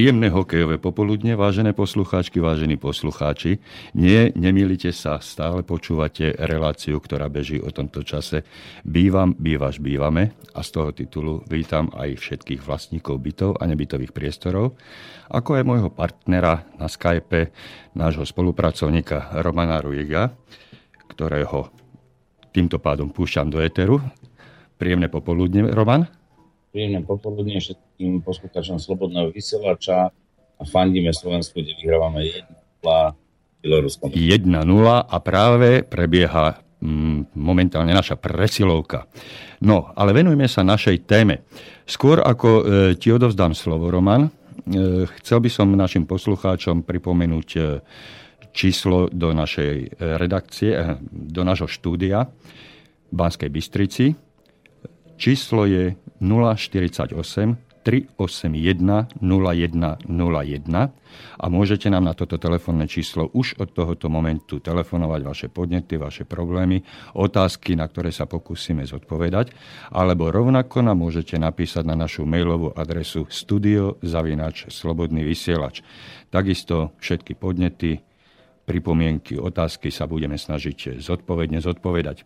Príjemné hokejové popoludne, vážené poslucháčky, vážení poslucháči. Nie, nemýlite sa, stále počúvate reláciu, ktorá beží o tomto čase. Bývam, bývaš, bývame a z toho titulu vítam aj všetkých vlastníkov bytov a nebytových priestorov, ako aj môjho partnera na Skype, nášho spolupracovníka Romana Ruiga, ktorého týmto pádom púšťam do éteru. Príjemné popoludne, Roman. Príjemné popoludne všetkým poslucháčom Slobodného vysielača a fandíme Slovensku, kde vyhrávame 1-0 Bieloruskom. 1-0 a práve prebieha mm, momentálne naša presilovka. No, ale venujme sa našej téme. Skôr ako e, ti odovzdám slovo, Roman, e, chcel by som našim poslucháčom pripomenúť e, číslo do našej e, redakcie, do nášho štúdia v Banskej Bystrici. Číslo je 048 381 0101 a môžete nám na toto telefónne číslo už od tohoto momentu telefonovať vaše podnety, vaše problémy, otázky, na ktoré sa pokúsime zodpovedať, alebo rovnako nám môžete napísať na našu mailovú adresu studiozavinač slobodný vysielač. Takisto všetky podnety, pripomienky, otázky sa budeme snažiť zodpovedne zodpovedať.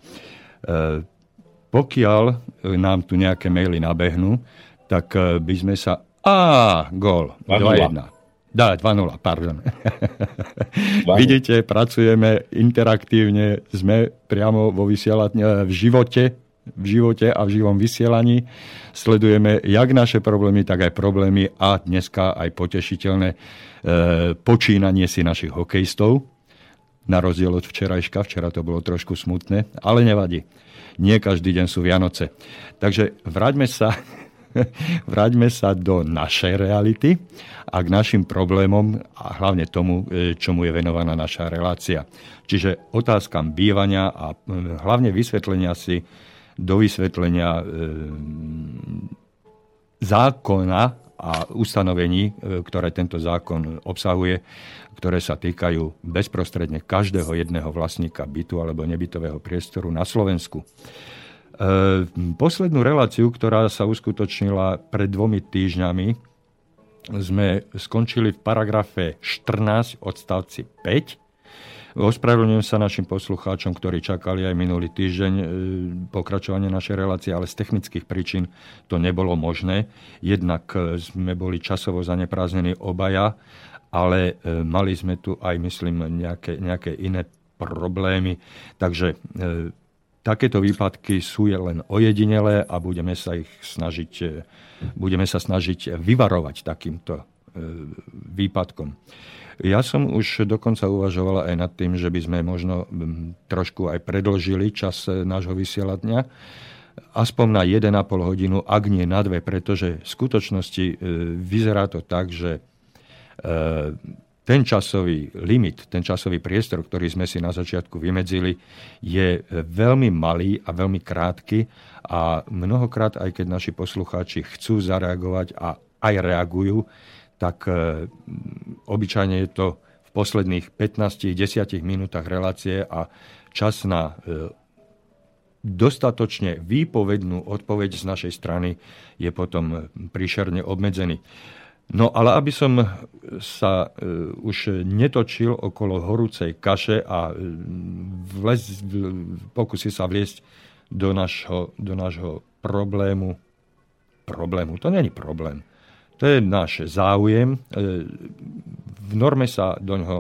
Pokiaľ e, nám tu nejaké maily nabehnú, tak e, by sme sa... Á, gól, 2-1. Dá, 2-0, pardon. Vidíte, pracujeme interaktívne, sme priamo vo vysielaní, e, v živote, v živote a v živom vysielaní. Sledujeme jak naše problémy, tak aj problémy a dneska aj potešiteľné e, počínanie si našich hokejistov. Na rozdiel od včerajška, včera to bolo trošku smutné, ale nevadí nie každý deň sú Vianoce. Takže vráťme sa, vráťme sa do našej reality a k našim problémom a hlavne tomu, e, čomu je venovaná naša relácia. Čiže otázkam bývania a e, hlavne vysvetlenia si do vysvetlenia e, zákona a ustanovení, e, ktoré tento zákon obsahuje, ktoré sa týkajú bezprostredne každého jedného vlastníka bytu alebo nebytového priestoru na Slovensku. E, poslednú reláciu, ktorá sa uskutočnila pred dvomi týždňami, sme skončili v paragrafe 14 odstavci 5 Ospravedlňujem sa našim poslucháčom, ktorí čakali aj minulý týždeň e, pokračovanie našej relácie, ale z technických príčin to nebolo možné. Jednak e, sme boli časovo zanepráznení obaja, ale e, mali sme tu aj, myslím, nejaké, nejaké iné problémy. Takže takéto výpadky sú len ojedinelé a budeme sa ich snažiť, budeme sa snažiť vyvarovať takýmto výpadkom. Ja som už dokonca uvažovala aj nad tým, že by sme možno trošku aj predlžili čas e, nášho vysielania aspoň na 1,5 hodinu, ak nie na dve, pretože v skutočnosti e, vyzerá to tak, že e, ten časový limit, ten časový priestor, ktorý sme si na začiatku vymedzili, je veľmi malý a veľmi krátky a mnohokrát, aj keď naši poslucháči chcú zareagovať a aj reagujú, tak e, obyčajne je to v posledných 15-10 minútach relácie a čas na e, dostatočne výpovednú odpoveď z našej strany je potom príšerne obmedzený. No ale aby som sa e, už netočil okolo horúcej kaše a vlez, pokusí sa vliesť do nášho, do nášho problému. Problému, to není problém to je náš záujem. E, v norme sa do ňoho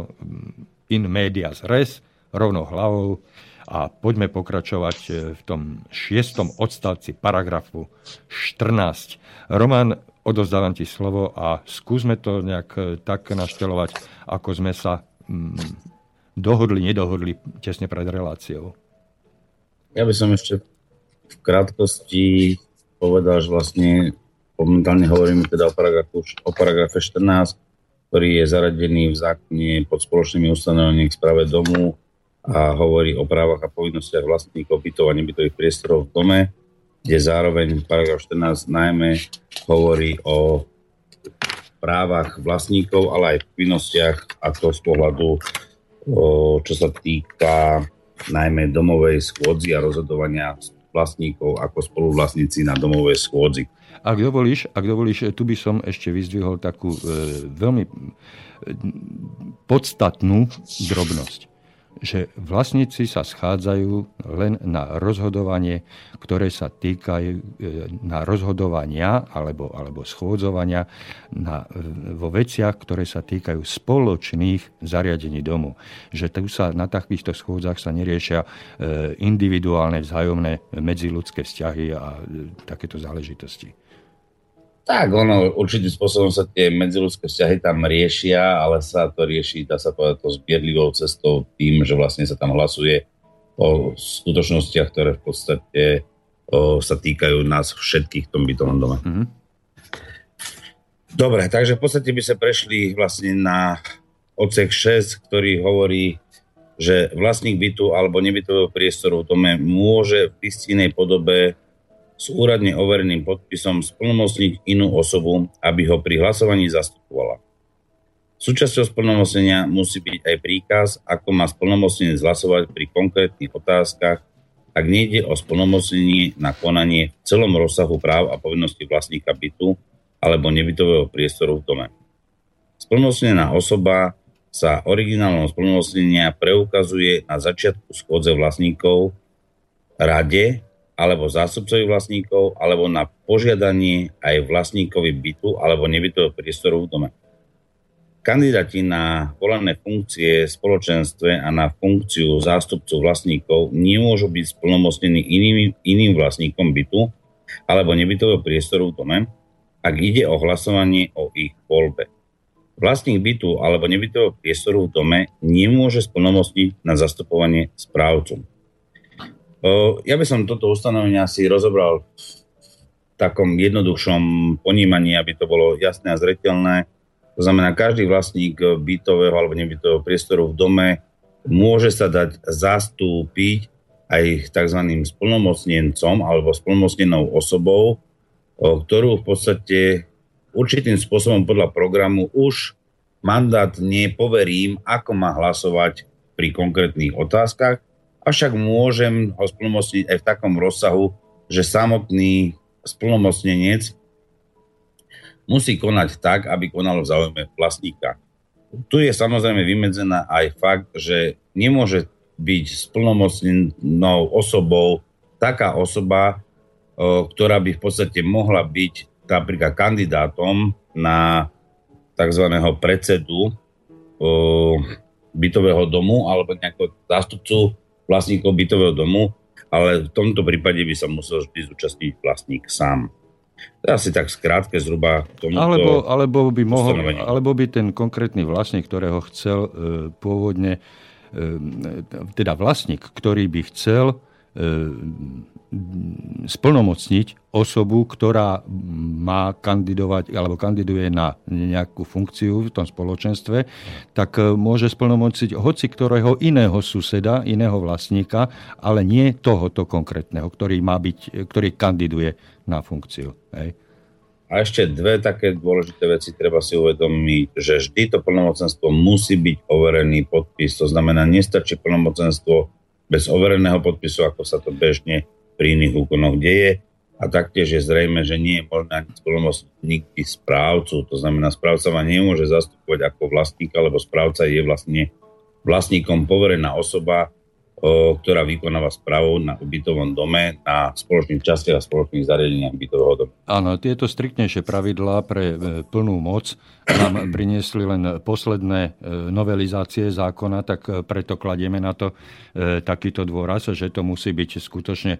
in medias res, rovnou hlavou a poďme pokračovať e, v tom šiestom odstavci paragrafu 14. Roman, odozdávam ti slovo a skúsme to nejak e, tak naštelovať, ako sme sa dohodli, nedohodli tesne pred reláciou. Ja by som ešte v krátkosti povedal, že vlastne Momentálne hovoríme teda o, paragrafu, o paragrafe 14, ktorý je zaradený v zákone pod spoločnými ustanovením k správe domu a hovorí o právach a povinnostiach vlastníkov bytov a nebytových priestorov v dome, kde zároveň paragraf 14 najmä hovorí o právach vlastníkov, ale aj povinnostiach a to z pohľadu, čo sa týka najmä domovej schôdzi a rozhodovania vlastníkov ako spoluvlastníci na domovej schôdzi. Ak dovolíš, ak dovolíš, tu by som ešte vyzdvihol takú e, veľmi podstatnú drobnosť že vlastníci sa schádzajú len na rozhodovanie, ktoré sa týkajú e, na rozhodovania alebo, alebo schôdzovania na, e, vo veciach, ktoré sa týkajú spoločných zariadení domu. Že tu sa na takýchto schôdzach sa neriešia e, individuálne vzájomné medziludské vzťahy a takéto záležitosti. Tak, ono určitým spôsobom sa tie medziludské vzťahy tam riešia, ale sa to rieši, dá sa povedať, to zbierlivou cestou tým, že vlastne sa tam hlasuje o skutočnostiach, ktoré v podstate o, sa týkajú nás všetkých v tom bytovom dome. Mm-hmm. Dobre, takže v podstate by sa prešli vlastne na odsek 6, ktorý hovorí, že vlastník bytu alebo nebytového priestoru v dome môže v listinnej podobe s úradne overeným podpisom splnomocniť inú osobu, aby ho pri hlasovaní zastupovala. Súčasťou splnomocnenia musí byť aj príkaz, ako má splnomocnenie hlasovať pri konkrétnych otázkach, ak nejde o splnomocnenie na konanie v celom rozsahu práv a povinností vlastníka bytu alebo nebytového priestoru v dome. Splnomocnená osoba sa originálnom splnomocnenia preukazuje na začiatku schôdze vlastníkov rade alebo zástupcovi vlastníkov, alebo na požiadanie aj vlastníkovi bytu alebo nebytového priestoru v dome. Kandidáti na volené funkcie v spoločenstve a na funkciu zástupcov vlastníkov nemôžu byť splnomocnení iným, iným vlastníkom bytu alebo nebytového priestoru v dome, ak ide o hlasovanie o ich voľbe. Vlastník bytu alebo nebytového priestoru v dome nemôže splnomocniť na zastupovanie správcu. Ja by som toto ustanovenie asi rozobral v takom jednoduchšom ponímaní, aby to bolo jasné a zretelné. To znamená, každý vlastník bytového alebo nebytového priestoru v dome môže sa dať zastúpiť aj tzv. splnomocnencom alebo splnomocnenou osobou, ktorú v podstate určitým spôsobom podľa programu už mandát nepoverím, ako má hlasovať pri konkrétnych otázkach, avšak môžem ho splnomocniť aj v takom rozsahu, že samotný splnomocnenec musí konať tak, aby konal v záujme vlastníka. Tu je samozrejme vymedzená aj fakt, že nemôže byť splnomocnenou osobou taká osoba, ktorá by v podstate mohla byť napríklad kandidátom na tzv. predsedu bytového domu alebo nejakého zástupcu vlastníkov bytového domu, ale v tomto prípade by sa musel vždy zúčastniť vlastník sám. To je asi tak skrátke zhruba tomuto alebo, alebo, by mohol, alebo by ten konkrétny vlastník, ktorého chcel e, pôvodne, e, teda vlastník, ktorý by chcel e, splnomocniť osobu, ktorá má kandidovať alebo kandiduje na nejakú funkciu v tom spoločenstve, tak e, môže splnomocniť hoci ktorého iného suseda, iného vlastníka, ale nie tohoto konkrétneho, ktorý, má byť, ktorý kandiduje na funkciu. Hej. A ešte dve také dôležité veci treba si uvedomiť, že vždy to plnomocenstvo musí byť overený podpis. To znamená, nestačí plnomocenstvo bez overeného podpisu, ako sa to bežne pri iných úkonoch deje. A taktiež je zrejme, že nie je možné ani splnomocniť správcu. To znamená, správca ma nemôže zastupovať ako vlastníka, lebo správca je vlastne vlastníkom poverená osoba, ktorá vykonáva správu na ubytovom dome, na spoločných častiach a spoločných zariadeniach bytového domu. Áno, tieto striktnejšie pravidlá pre e, plnú moc nám priniesli len posledné e, novelizácie zákona, tak e, preto kladieme na to takýto dôraz, že to musí byť skutočne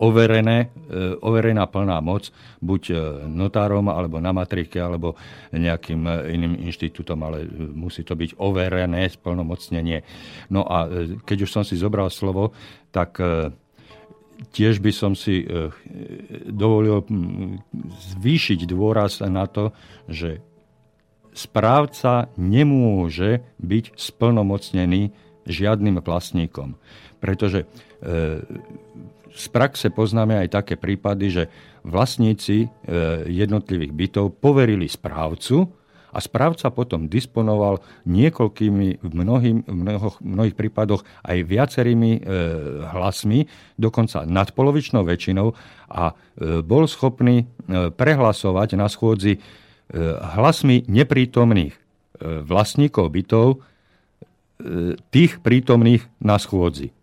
overené, overená plná moc, buď notárom, alebo na matrike, alebo nejakým iným inštitútom, ale musí to byť overené splnomocnenie. No a keď už som si zobral slovo, tak e, tiež by som si e, dovolil zvýšiť dôraz na to, že správca nemôže byť splnomocnený žiadnym vlastníkom. Pretože e, z praxe poznáme aj také prípady, že vlastníci jednotlivých bytov poverili správcu, a správca potom disponoval niekoľkými, v, mnohým, v mnoho, mnohých prípadoch aj viacerými e, hlasmi, dokonca nadpolovičnou väčšinou a e, bol schopný e, prehlasovať na schôdzi e, hlasmi neprítomných e, vlastníkov bytov e, tých prítomných na schôdzi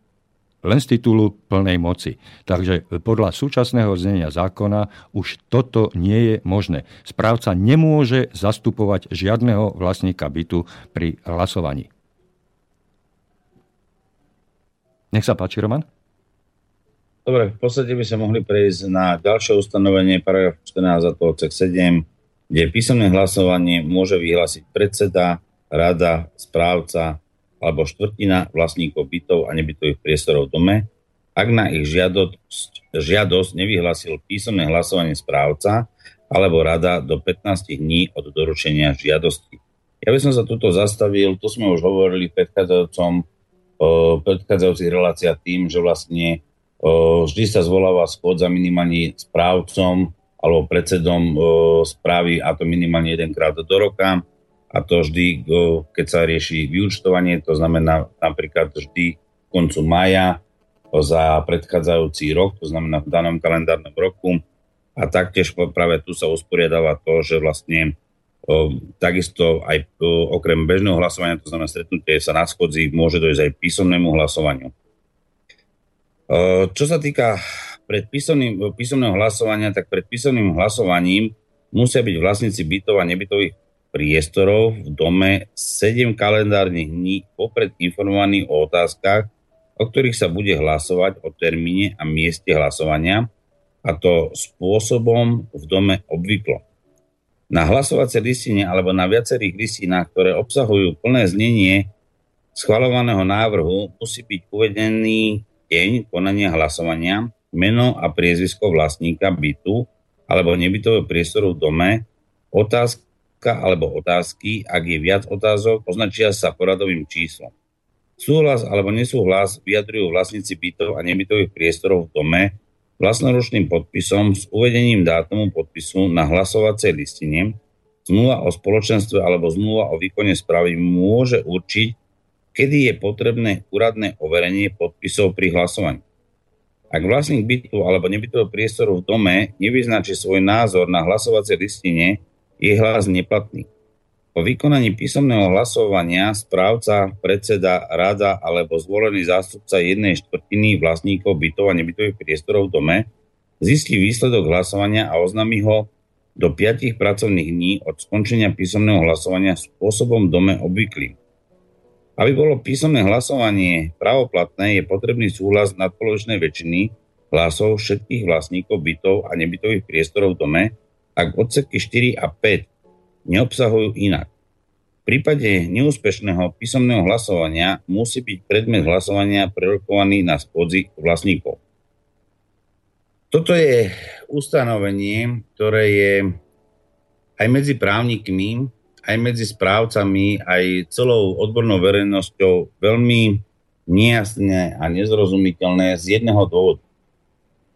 len z titulu plnej moci. Takže podľa súčasného znenia zákona už toto nie je možné. Správca nemôže zastupovať žiadneho vlastníka bytu pri hlasovaní. Nech sa páči, Roman. Dobre, v podstate by sa mohli prejsť na ďalšie ustanovenie paragraf 14 a to odsek 7, kde písomné hlasovanie môže vyhlásiť predseda, rada, správca, alebo štvrtina vlastníkov bytov a nebytových priestorov v dome, ak na ich žiadosť, žiadosť nevyhlásil písomné hlasovanie správca alebo rada do 15 dní od doručenia žiadosti. Ja by som sa tuto zastavil, to sme už hovorili v predchádzajúcom, predchádzajúcich reláciách tým, že vlastne vždy sa zvoláva schôdza minimálne správcom alebo predsedom správy a to minimálne jedenkrát do roka a to vždy, keď sa rieši vyučtovanie, to znamená napríklad vždy koncu maja za predchádzajúci rok, to znamená v danom kalendárnom roku. A taktiež práve tu sa usporiadáva to, že vlastne takisto aj okrem bežného hlasovania, to znamená stretnutie sa na schodzi, môže dojsť aj písomnému hlasovaniu. Čo sa týka pred písomným, písomného hlasovania, tak pred písomným hlasovaním musia byť vlastníci bytov a nebytových priestorov v dome 7 kalendárnych dní popred informovaní o otázkach, o ktorých sa bude hlasovať o termíne a mieste hlasovania, a to spôsobom v dome obvyklo. Na hlasovacie listine alebo na viacerých listinách, ktoré obsahujú plné znenie schvalovaného návrhu, musí byť uvedený deň konania hlasovania, meno a priezvisko vlastníka bytu alebo nebytového priestoru v dome, otázka otázka alebo otázky, ak je viac otázok, označia sa poradovým číslom. Súhlas alebo nesúhlas vyjadrujú vlastníci bytov a nebytových priestorov v dome vlastnoručným podpisom s uvedením dátumu podpisu na hlasovacej listine. Zmluva o spoločenstve alebo zmluva o výkone správy môže určiť, kedy je potrebné úradné overenie podpisov pri hlasovaní. Ak vlastník bytu alebo nebytového priestoru v dome nevyznačí svoj názor na hlasovacej listine, je hlas neplatný. Po vykonaní písomného hlasovania správca, predseda, rada alebo zvolený zástupca jednej štvrtiny vlastníkov bytov a nebytových priestorov v dome zistí výsledok hlasovania a oznámi ho do 5 pracovných dní od skončenia písomného hlasovania spôsobom dome obvyklým. Aby bolo písomné hlasovanie pravoplatné, je potrebný súhlas nadpolovičnej väčšiny hlasov všetkých vlastníkov bytov a nebytových priestorov v dome, ak odseky 4 a 5 neobsahujú inak. V prípade neúspešného písomného hlasovania musí byť predmet hlasovania prerokovaný na spodzi vlastníkov. Toto je ustanovenie, ktoré je aj medzi právnikmi, aj medzi správcami, aj celou odbornou verejnosťou veľmi nejasné a nezrozumiteľné z jedného dôvodu.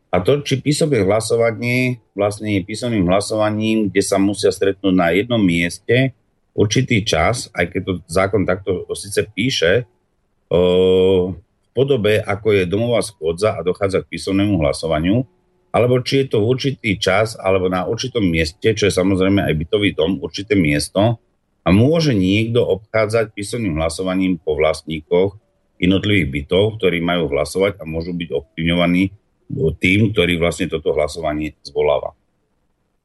A to, či písomné hlasovanie vlastne je písomným hlasovaním, kde sa musia stretnúť na jednom mieste určitý čas, aj keď to zákon takto to síce píše, o, v podobe, ako je domová schôdza a dochádza k písomnému hlasovaniu, alebo či je to v určitý čas alebo na určitom mieste, čo je samozrejme aj bytový dom, určité miesto, a môže niekto obchádzať písomným hlasovaním po vlastníkoch jednotlivých bytov, ktorí majú hlasovať a môžu byť ovplyvňovaní tým, ktorý vlastne toto hlasovanie zvoláva.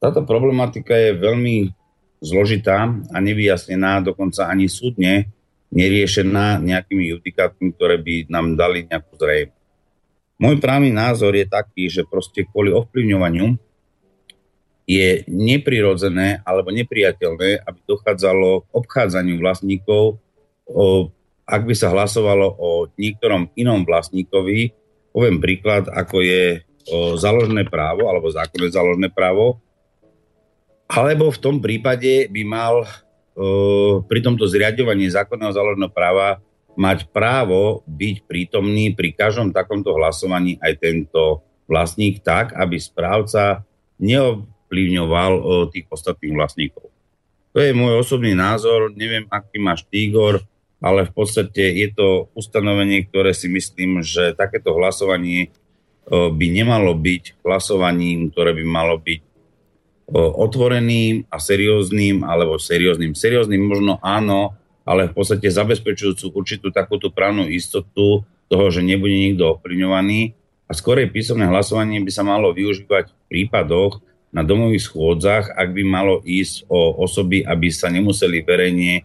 Táto problematika je veľmi zložitá a nevyjasnená, dokonca ani súdne neriešená nejakými judikátmi, ktoré by nám dali nejakú zrejm. Môj právny názor je taký, že proste kvôli ovplyvňovaniu je neprirodzené alebo nepriateľné, aby dochádzalo k obchádzaniu vlastníkov, ak by sa hlasovalo o niektorom inom vlastníkovi, Poviem príklad, ako je o, založné právo alebo zákonné založné právo. Alebo v tom prípade by mal o, pri tomto zriadovaní zákonného záložného práva mať právo byť prítomný pri každom takomto hlasovaní aj tento vlastník tak, aby správca neovplyvňoval o, tých ostatných vlastníkov. To je môj osobný názor, neviem, aký máš Tigor, ale v podstate je to ustanovenie, ktoré si myslím, že takéto hlasovanie by nemalo byť hlasovaním, ktoré by malo byť otvoreným a serióznym, alebo serióznym. Serióznym možno áno, ale v podstate zabezpečujúcu určitú takúto právnu istotu toho, že nebude nikto ovplyvňovaný. A skorej písomné hlasovanie by sa malo využívať v prípadoch, na domových schôdzach, ak by malo ísť o osoby, aby sa nemuseli verejne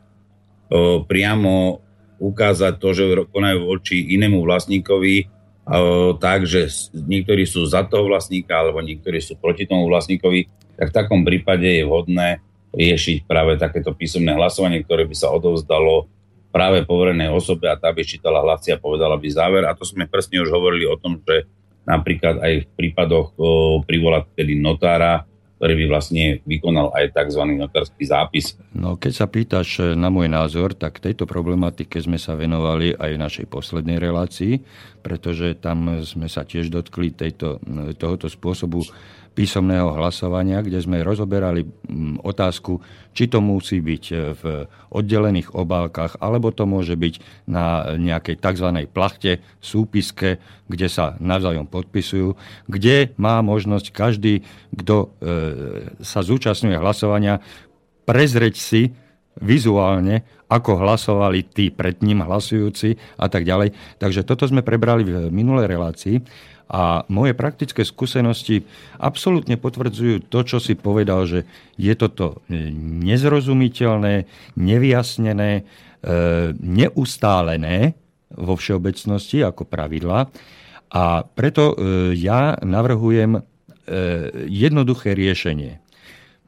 priamo ukázať to, že konajú voči inému vlastníkovi, o, tak, že niektorí sú za toho vlastníka, alebo niektorí sú proti tomu vlastníkovi, tak v takom prípade je vhodné riešiť práve takéto písomné hlasovanie, ktoré by sa odovzdalo práve poverenej osobe a tá by čítala hlasy a povedala by záver. A to sme presne už hovorili o tom, že napríklad aj v prípadoch privolať tedy notára, ktorý by vlastne vykonal aj tzv. notársky zápis. No keď sa pýtaš e, na môj názor, tak tejto problematike sme sa venovali aj v našej poslednej relácii, pretože tam sme sa tiež dotkli tejto, tohoto spôsobu písomného hlasovania, kde sme rozoberali mm, otázku, či to musí byť e, v oddelených obálkach, alebo to môže byť na nejakej tzv. plachte, súpiske, kde sa navzájom podpisujú, kde má možnosť každý, kto e, sa zúčastňuje hlasovania, prezreť si vizuálne, ako hlasovali tí pred ním hlasujúci a tak ďalej. Takže toto sme prebrali v minulej relácii. A moje praktické skúsenosti absolútne potvrdzujú to, čo si povedal, že je toto nezrozumiteľné, nevyjasnené, e, neustálené vo všeobecnosti ako pravidla. A preto e, ja navrhujem e, jednoduché riešenie.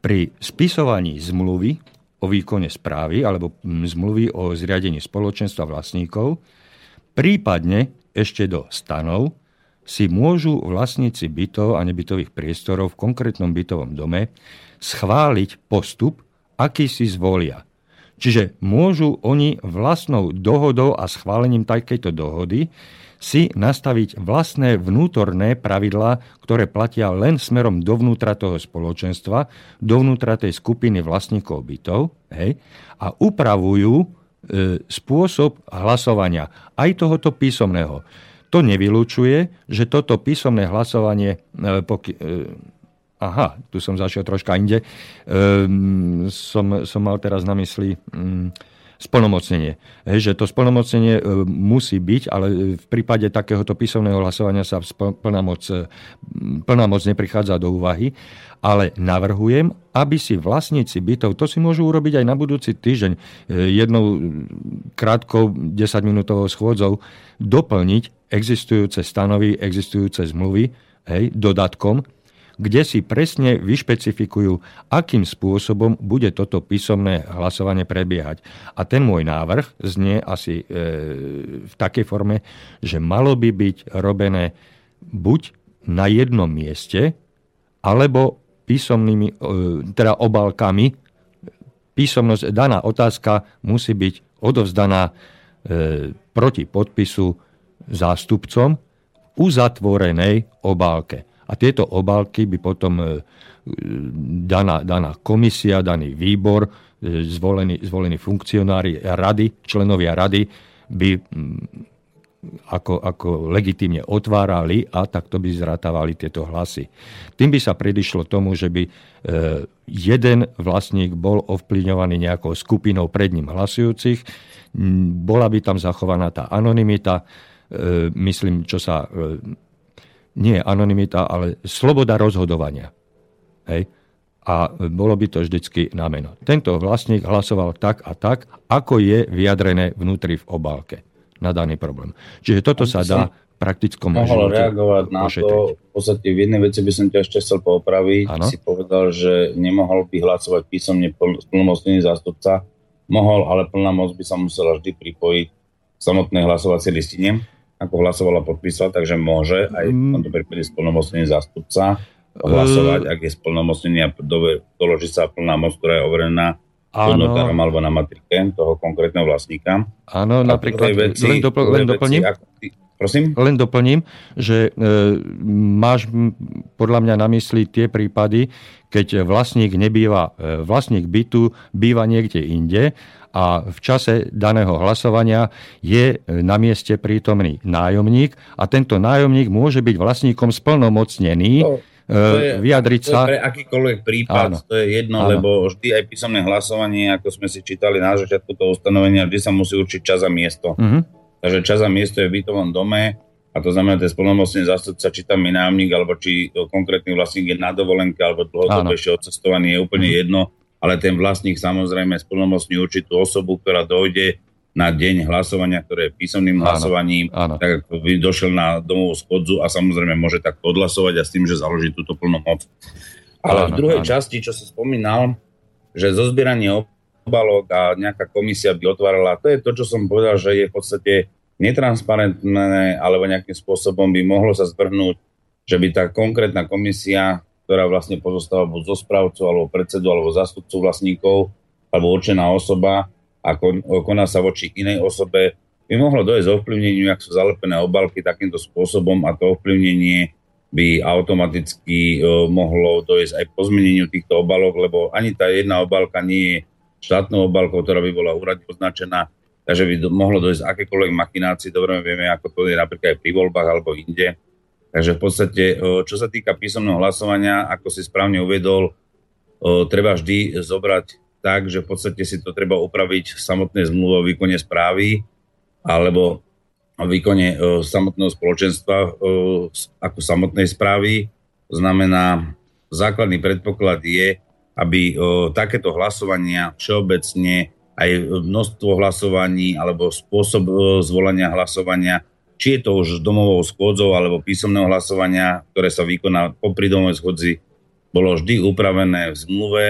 Pri spisovaní zmluvy o výkone správy alebo zmluvy o zriadení spoločenstva vlastníkov, prípadne ešte do stanov, si môžu vlastníci bytov a nebytových priestorov v konkrétnom bytovom dome schváliť postup, aký si zvolia. Čiže môžu oni vlastnou dohodou a schválením takejto dohody si nastaviť vlastné vnútorné pravidlá, ktoré platia len smerom dovnútra toho spoločenstva, dovnútra tej skupiny vlastníkov bytov hej, a upravujú e, spôsob hlasovania aj tohoto písomného. To nevylučuje, že toto písomné hlasovanie, e, poky, e, aha, tu som zašiel troška inde, e, som, som mal teraz na mysli mm, splnomocnenie. Že to splnomocnenie musí byť, ale v prípade takéhoto písomného hlasovania sa plná moc, plná moc neprichádza do úvahy. Ale navrhujem, aby si vlastníci bytov, to si môžu urobiť aj na budúci týždeň, jednou krátkou 10-minútovou schôdzou, doplniť existujúce stanovy, existujúce zmluvy, hej, dodatkom, kde si presne vyšpecifikujú, akým spôsobom bude toto písomné hlasovanie prebiehať. A ten môj návrh znie asi e, v takej forme, že malo by byť robené buď na jednom mieste, alebo písomnými, e, teda obalkami. Písomnosť, daná otázka musí byť odovzdaná e, proti podpisu zástupcom uzatvorenej obálke. A tieto obálky by potom e, daná, daná komisia, daný výbor, e, zvolení, zvolení funkcionári rady, členovia rady by ako, ako legitimne otvárali a takto by zrátavali tieto hlasy. Tým by sa predišlo tomu, že by e, jeden vlastník bol ovplyvňovaný nejakou skupinou pred ním hlasujúcich, bola by tam zachovaná tá anonimita, E, myslím, čo sa... E, nie anonimita, ale sloboda rozhodovania. Hej? A bolo by to vždycky na meno. Tento vlastník hlasoval tak a tak, ako je vyjadrené vnútri v obálke na daný problém. Čiže toto sa dá praktickom mohol reagovať na to. V podstate v jednej veci by som ťa ešte chcel poopraviť. Ano? Si povedal, že nemohol by hlasovať písomne plnomocnený zástupca. Mohol, ale plná moc by sa musela vždy pripojiť k samotnej hlasovacej listine ako hlasovala podpísala, takže môže aj v mm. tomto prípade splnomocnený zástupca hlasovať, ak je splnomocnený a doloží sa plná moc, ktorá je overená notárom alebo na matrike toho konkrétneho vlastníka. Áno, napríklad, veci, len, dopl- len doplním. Veci, ako, Prosím? Len doplním, že e, máš podľa mňa na mysli tie prípady, keď vlastník nebýva, e, vlastník bytu býva niekde inde a v čase daného hlasovania je na mieste prítomný nájomník a tento nájomník môže byť vlastníkom splnomocnený no, je, vyjadriť to sa. pre akýkoľvek prípad, áno. to je jedno, áno. lebo vždy aj písomné hlasovanie, ako sme si čítali na začiatku toho ustanovenia, vždy sa musí určiť čas a miesto. Uh-huh. Takže čas a miesto je v bytovom dome a to znamená, že splnomocný zástupca, či tam je nájomník, alebo či konkrétny vlastník je na dovolenke, alebo dlhodobejšie odcestovaný, je úplne mm. jedno, ale ten vlastník samozrejme splnomocní určitú osobu, ktorá dojde na deň hlasovania, ktoré je písomným áno, hlasovaním, áno. tak ako by došiel na domovú schodzu a samozrejme môže tak odhlasovať a s tým, že založí túto plnú moc. Ale áno, v druhej áno. časti, čo som spomínal, že zozbieranie obalok a nejaká komisia by otvárala. To je to, čo som povedal, že je v podstate netransparentné alebo nejakým spôsobom by mohlo sa zvrhnúť, že by tá konkrétna komisia, ktorá vlastne pozostáva buď zo správcov, alebo predsedu, alebo zastupcu vlastníkov, alebo určená osoba a koná sa voči inej osobe, by mohlo dojsť ovplyvneniu, ak sú zalepené obalky takýmto spôsobom a to ovplyvnenie by automaticky uh, mohlo dojsť aj po zmeneniu týchto obalok, lebo ani tá jedna obalka nie je štátnou obálkou, ktorá by bola úradne označená, takže by do, mohlo dojsť akékoľvek machinácii, dobre vieme, ako to je napríklad aj pri voľbách alebo inde. Takže v podstate, čo sa týka písomného hlasovania, ako si správne uvedol, treba vždy zobrať tak, že v podstate si to treba upraviť v samotnej zmluve o výkone správy alebo o výkone samotného spoločenstva ako samotnej správy. To znamená, základný predpoklad je, aby takéto hlasovania všeobecne aj množstvo hlasovaní alebo spôsob o, zvolania hlasovania, či je to už domovou schôdzou alebo písomného hlasovania, ktoré sa vykoná po domovej schôdzi, bolo vždy upravené v zmluve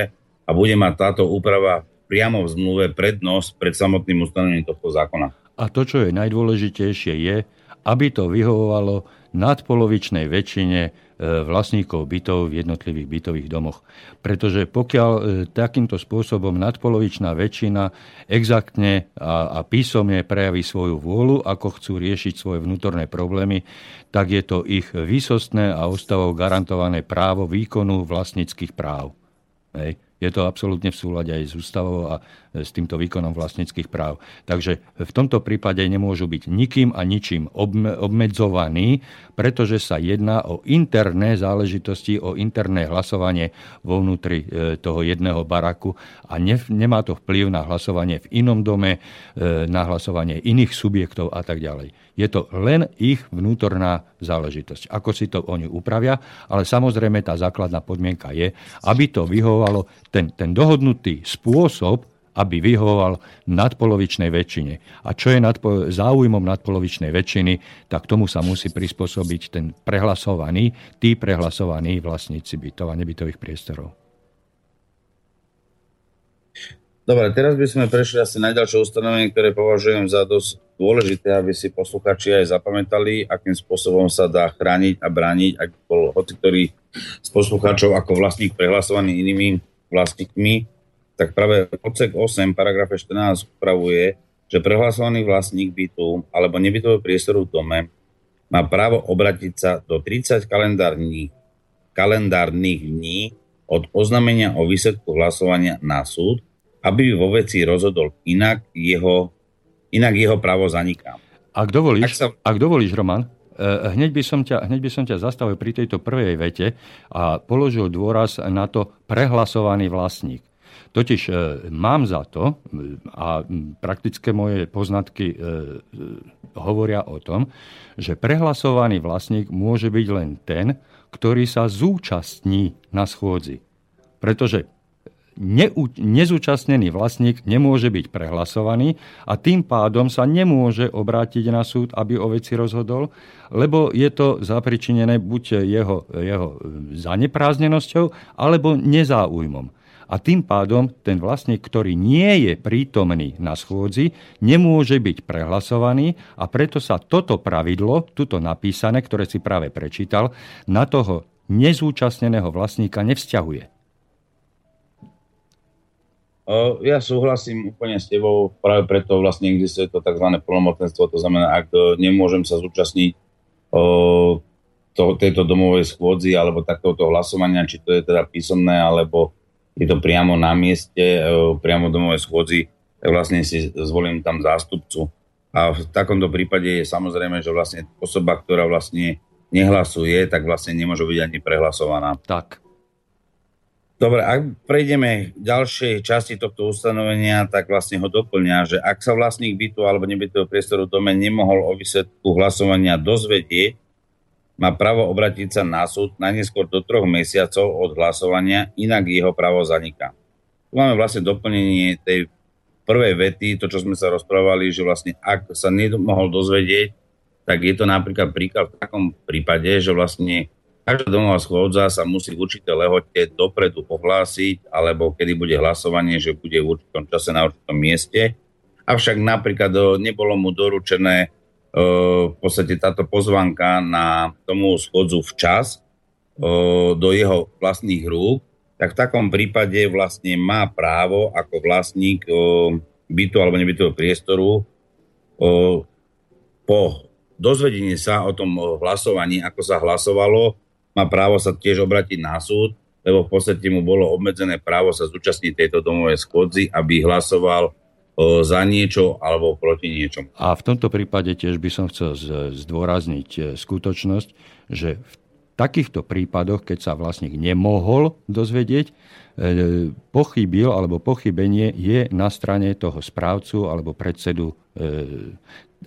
a bude mať táto úprava priamo v zmluve prednosť pred samotným ustanovením tohto zákona. A to, čo je najdôležitejšie, je, aby to vyhovovalo nadpolovičnej väčšine vlastníkov bytov v jednotlivých bytových domoch. Pretože pokiaľ e, takýmto spôsobom nadpolovičná väčšina exaktne a, a písomne prejaví svoju vôľu, ako chcú riešiť svoje vnútorné problémy, tak je to ich výsostné a ústavou garantované právo výkonu vlastníckých práv. Hej je to absolútne v súlade aj s ústavou a e, s týmto výkonom vlastníckých práv. Takže v tomto prípade nemôžu byť nikým a ničím obmedzovaní, pretože sa jedná o interné záležitosti, o interné hlasovanie vo vnútri e, toho jedného baraku a ne, nemá to vplyv na hlasovanie v inom dome, e, na hlasovanie iných subjektov a tak ďalej. Je to len ich vnútorná záležitosť. Ako si to oni upravia, ale samozrejme tá základná podmienka je, aby to vyhovovalo ten, ten dohodnutý spôsob, aby vyhovoval nadpolovičnej väčšine. A čo je nadpo- záujmom nadpolovičnej väčšiny, tak tomu sa musí prispôsobiť ten prehlasovaný, tí prehlasovaní vlastníci bytov a nebytových priestorov. Dobre, teraz by sme prešli asi na ďalšie ustanovenie, ktoré považujem za dosť dôležité, aby si posluchači aj zapamätali, akým spôsobom sa dá chrániť a brániť, ak bol hoci ktorý z poslucháčov ako vlastník prehlasovaný inými vlastníkmi, tak práve odsek 8, paragrafe 14 upravuje, že prehlasovaný vlastník bytu alebo nebytového priestoru v dome má právo obratiť sa do 30 kalendárnych, kalendárnych dní od oznámenia o výsledku hlasovania na súd, aby vo veci rozhodol inak jeho, inak jeho právo zaniká. Ak dovolíš, ak, sa... ak dovolíš Roman, eh, hneď by, som ťa, hneď by som ťa zastavil pri tejto prvej vete a položil dôraz na to prehlasovaný vlastník. Totiž e, mám za to, a praktické moje poznatky e, hovoria o tom, že prehlasovaný vlastník môže byť len ten, ktorý sa zúčastní na schôdzi. Pretože nezúčastnený vlastník nemôže byť prehlasovaný a tým pádom sa nemôže obrátiť na súd, aby o veci rozhodol, lebo je to zapričinené buď jeho, jeho zanepráznenosťou alebo nezáujmom a tým pádom ten vlastník, ktorý nie je prítomný na schôdzi, nemôže byť prehlasovaný a preto sa toto pravidlo, tuto napísané, ktoré si práve prečítal, na toho nezúčastneného vlastníka nevzťahuje. ja súhlasím úplne s tebou, práve preto vlastne existuje to tzv. plnomotenstvo, to znamená, ak e, nemôžem sa zúčastniť to, tejto domovej schôdzi alebo takéhoto hlasovania, či to je teda písomné, alebo je to priamo na mieste, e, priamo domovej schôdzi, tak vlastne si zvolím tam zástupcu. A v takomto prípade je samozrejme, že vlastne osoba, ktorá vlastne nehlasuje, tak vlastne nemôže byť ani prehlasovaná. Tak. Dobre, ak prejdeme k ďalšej časti tohto ustanovenia, tak vlastne ho doplňa, že ak sa vlastník bytu alebo nebytového priestoru v dome nemohol o výsledku hlasovania dozvedieť, má právo obratiť sa na súd najneskôr do troch mesiacov od hlasovania, inak jeho právo zaniká. Tu máme vlastne doplnenie tej prvej vety, to, čo sme sa rozprávali, že vlastne ak sa nemohol dozvedieť, tak je to napríklad príklad v takom prípade, že vlastne Každá domová schôdza sa musí v určitej lehote dopredu ohlásiť, alebo kedy bude hlasovanie, že bude v určitom čase na určitom mieste. Avšak napríklad nebolo mu doručené v podstate táto pozvanka na tomu schôdzu včas do jeho vlastných rúk, tak v takom prípade vlastne má právo ako vlastník bytu alebo nebytového priestoru po dozvedení sa o tom hlasovaní, ako sa hlasovalo, má právo sa tiež obratiť na súd, lebo v podstate mu bolo obmedzené právo sa zúčastniť tejto domovej schôdzi, aby hlasoval za niečo alebo proti niečom. A v tomto prípade tiež by som chcel zdôrazniť e, skutočnosť, že v takýchto prípadoch, keď sa vlastník nemohol dozvedieť, e, pochybil alebo pochybenie je na strane toho správcu alebo predsedu e,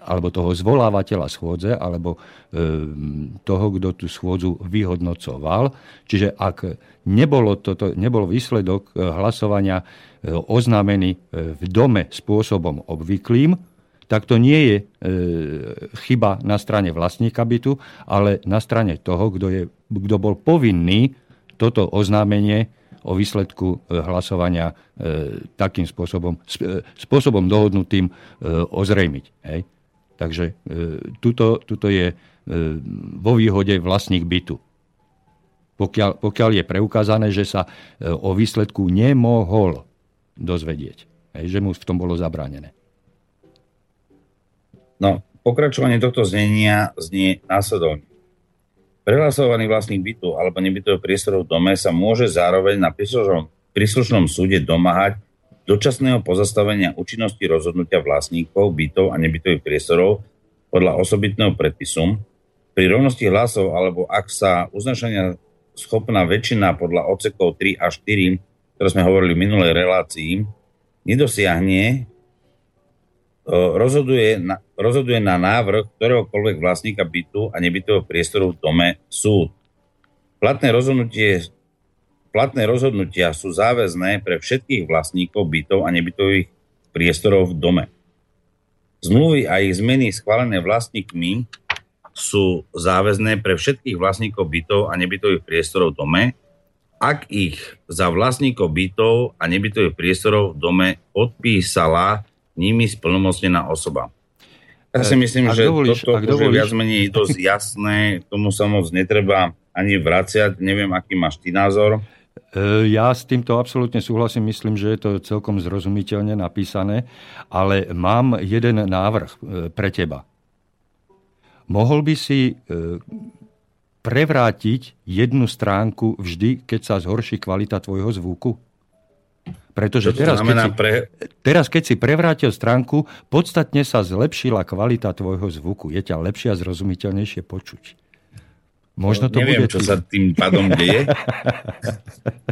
alebo toho zvolávateľa schôdze, alebo e, toho, kto tú schôdzu vyhodnocoval. Čiže ak nebolo, toto, nebol výsledok e, hlasovania e, oznámený v dome spôsobom obvyklým, tak to nie je chyba na strane vlastníka bytu, ale na strane toho, kto, je, kto bol povinný toto oznámenie o výsledku hlasovania takým spôsobom, spôsobom dohodnutým ozrejmiť. Hej. Takže e, tuto, tuto je e, vo výhode vlastník bytu. Pokiaľ, pokiaľ je preukázané, že sa e, o výsledku nemohol dozvedieť. Že mu v tom bolo zabránené. No, pokračovanie tohto znenia znie následovne. Prehlasovaný vlastník bytu alebo nebytového priestoru v dome sa môže zároveň na príslušnom, príslušnom súde domáhať dočasného pozastavenia účinnosti rozhodnutia vlastníkov bytov a nebytových priestorov podľa osobitného predpisu. Pri rovnosti hlasov alebo ak sa uznašania schopná väčšina podľa odsekov 3 a 4, ktoré sme hovorili v minulej relácii, nedosiahne, e, rozhoduje na, rozhoduje na návrh ktoréhokoľvek vlastníka bytu a nebytového priestoru v dome súd. Platné rozhodnutie Platné rozhodnutia sú záväzné pre všetkých vlastníkov bytov a nebytových priestorov v dome. Zmluvy a ich zmeny schválené vlastníkmi sú záväzné pre všetkých vlastníkov bytov a nebytových priestorov v dome, ak ich za vlastníkov bytov a nebytových priestorov v dome odpísala nimi splnomocnená osoba. Ja si myslím, ak že dovolíš, toto už dovolíš. je viac menej dosť jasné, tomu sa moc netreba ani vraciať, neviem, aký máš ty názor. E, ja s týmto absolútne súhlasím, myslím, že je to celkom zrozumiteľne napísané, ale mám jeden návrh e, pre teba. Mohol by si e, prevrátiť jednu stránku vždy, keď sa zhorší kvalita tvojho zvuku? Pretože teraz keď, si, pre... teraz, keď si prevrátil stránku, podstatne sa zlepšila kvalita tvojho zvuku. Je ťa lepšie a zrozumiteľnejšie počuť. Možno to Neviem, bude čo sa tým pádom deje.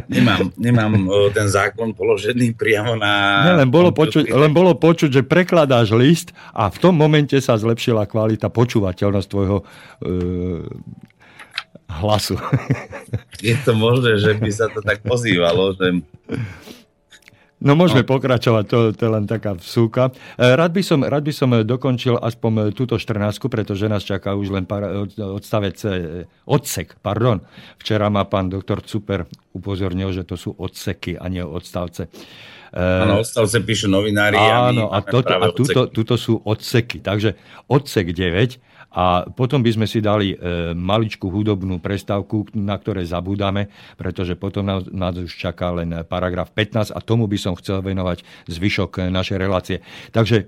nemám, nemám ten zákon položený priamo na... Nie, len bolo, počuť, len bolo počuť, že prekladáš list a v tom momente sa zlepšila kvalita počúvateľnosť tvojho e, hlasu. Je to možné, že by sa to tak pozývalo, že No môžeme no. pokračovať, to, to je len taká vsúka. E, rád by som, rád by som dokončil aspoň túto 14, pretože nás čaká už len pár, odstavec, e, odsek. Pardon. Včera ma pán doktor Super upozornil, že to sú odseky a nie odstavce. E, áno, odstavce píšu novinári. Áno, a, toto, a tuto, tuto sú odseky. Takže odsek 9 A potom by sme si dali e, maličkú hudobnú prestávku, na ktoré zabúdame, pretože potom nás, už čaká len paragraf 15 a tomu by som chcel venovať zvyšok našej relácie. Takže e,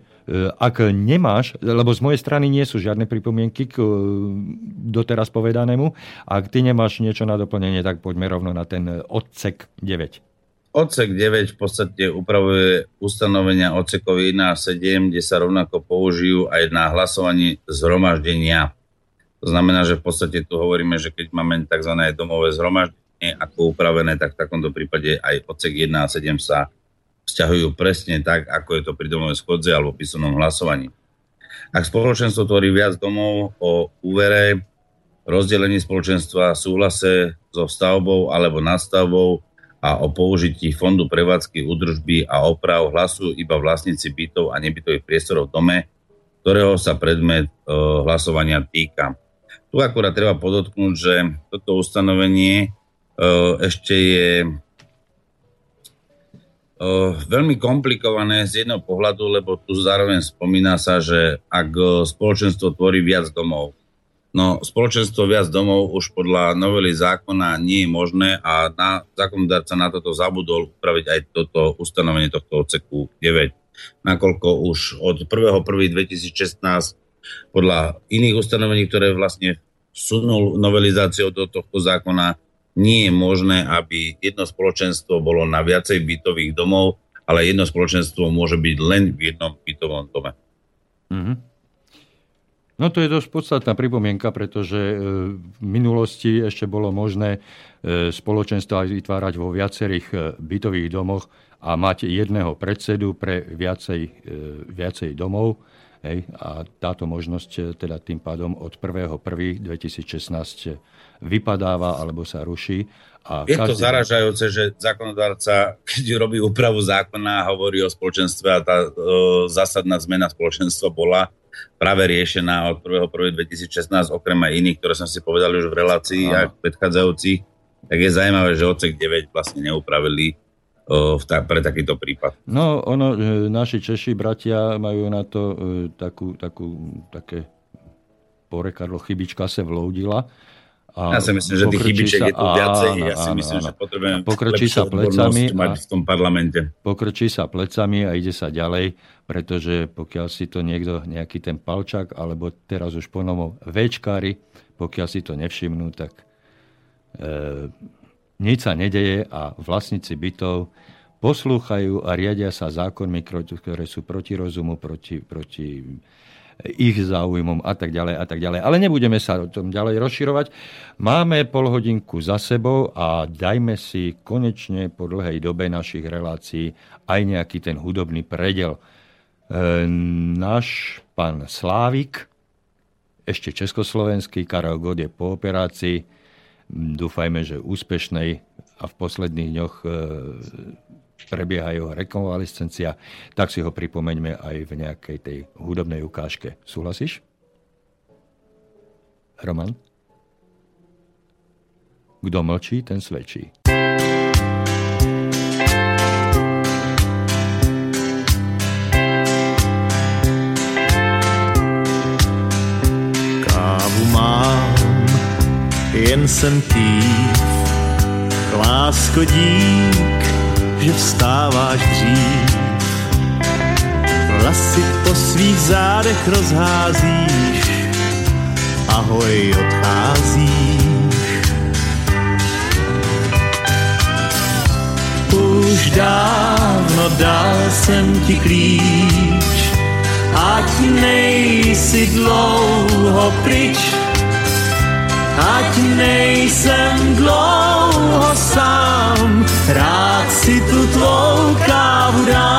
ak nemáš, lebo z mojej strany nie sú žiadne pripomienky k e, doteraz povedanému, ak ty nemáš niečo na doplnenie, tak poďme rovno na ten odsek 9. Odsek 9 v podstate upravuje ustanovenia odsekov 1 a 7, kde sa rovnako použijú aj na hlasovanie zhromaždenia. To znamená, že v podstate tu hovoríme, že keď máme tzv. domové zhromaždenie ako upravené, tak v takomto prípade aj odsek 1 a 7 sa vzťahujú presne tak, ako je to pri domovej schodze alebo písomnom hlasovaní. Ak spoločenstvo tvorí viac domov o úvere, rozdelení spoločenstva, súhlase so stavbou alebo nadstavbou, a o použití fondu prevádzky, údržby a oprav hlasujú iba vlastníci bytov a nebytových priestorov v dome, ktorého sa predmet e, hlasovania týka. Tu akurát treba podotknúť, že toto ustanovenie e, ešte je e, veľmi komplikované z jedného pohľadu, lebo tu zároveň spomína sa, že ak spoločenstvo tvorí viac domov, No, spoločenstvo viac domov už podľa novely zákona nie je možné a na, zákonodárca na toto zabudol upraviť aj toto ustanovenie tohto odseku 9. Nakoľko už od 1.1.2016 podľa iných ustanovení, ktoré vlastne sunul novelizáciou do tohto zákona, nie je možné, aby jedno spoločenstvo bolo na viacej bytových domov, ale jedno spoločenstvo môže byť len v jednom bytovom dome. Mm-hmm. No to je dosť podstatná pripomienka, pretože e, v minulosti ešte bolo možné e, spoločenstva vytvárať vo viacerých e, bytových domoch a mať jedného predsedu pre viacej, viacej domov. Hej, a táto možnosť teda tým pádom od 1.1.2016 vypadáva alebo sa ruší. A je každý... to zaražajúce, že zákonodárca, keď robí úpravu zákona, hovorí o spoločenstve a tá o, zásadná zmena spoločenstva bola, práve riešená od 1.1.2016, okrem aj iných, ktoré som si povedal už v relácii a predchádzajúcich, tak je zaujímavé, že odsek 9 vlastne neupravili o, v ta, pre takýto prípad. No, ono, e, naši Češi bratia majú na to e, takú, takú, také porekadlo chybička sa vloudila, a ja si myslím, že tých chybičiek sa, je tu viacej. Ja si áno, myslím, áno. že potrebujeme pokrčí sa plecami mať v tom parlamente. Pokrčí sa plecami a ide sa ďalej, pretože pokiaľ si to niekto, nejaký ten palčak, alebo teraz už ponovo večkári, pokiaľ si to nevšimnú, tak e, nič sa nedeje a vlastníci bytov poslúchajú a riadia sa zákonmi, ktoré sú proti rozumu, proti, proti ich záujmom a tak ďalej a tak ďalej. Ale nebudeme sa o tom ďalej rozširovať. Máme pol hodinku za sebou a dajme si konečne po dlhej dobe našich relácií aj nejaký ten hudobný predel. E, náš pán Slávik, ešte československý, Karel God je po operácii, dúfajme, že úspešnej a v posledných dňoch e, prebieha jeho rekonvalescencia, tak si ho pripomeňme aj v nejakej tej hudobnej ukážke. Súhlasíš? Roman? Kto mlčí, ten svedčí. Kávu mám, jen jsem pív, lásko dík, že vstáváš dřív. Vlasy po svých zádech rozházíš, ahoj odcházíš. Už dávno dal jsem ti klíč, ať nejsi dlouho pryč, ať nejsem dlouho sám, rád si tu tvou kávu dám.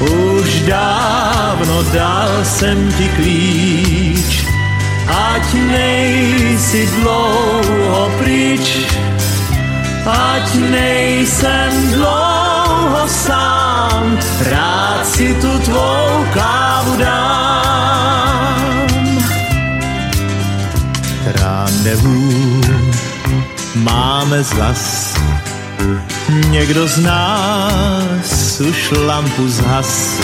Už dávno dal jsem ti klíč, ať nejsi dlouho pryč, ať nejsem dlouho sám, rád si tu tvou kávu máme zas. Někdo z nás už lampu zhas.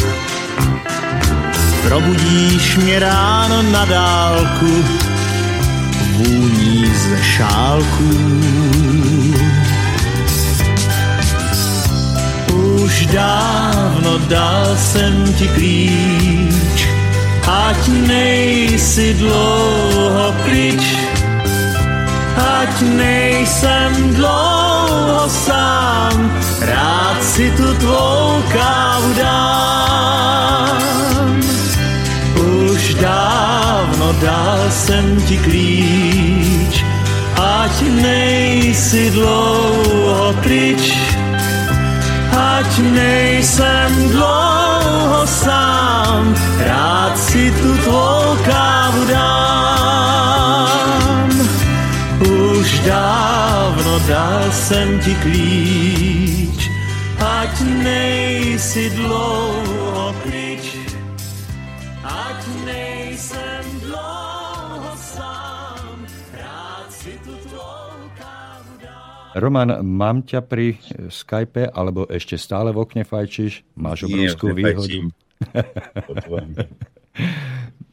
probudíš mě ráno na dálku, vůní ze šálků. Už dávno dal jsem ti klíč, ať nejsi dlouho pryč, ať nejsem dlouho sám, rád si tu tvou kávu dám. Už dávno dal jsem ti klíč, ať nejsi dlouho pryč, ať nejsem dlouho sám, rád si tu tvou kávu dávno dal jsem ti klíč, ať nejsi dlouho pryč, ať nejsem dlouho sám, rád si tu tvou. Roman, mám ťa pri Skype, alebo ešte stále v okne fajčíš? Máš obrovskú Nie, výhodu.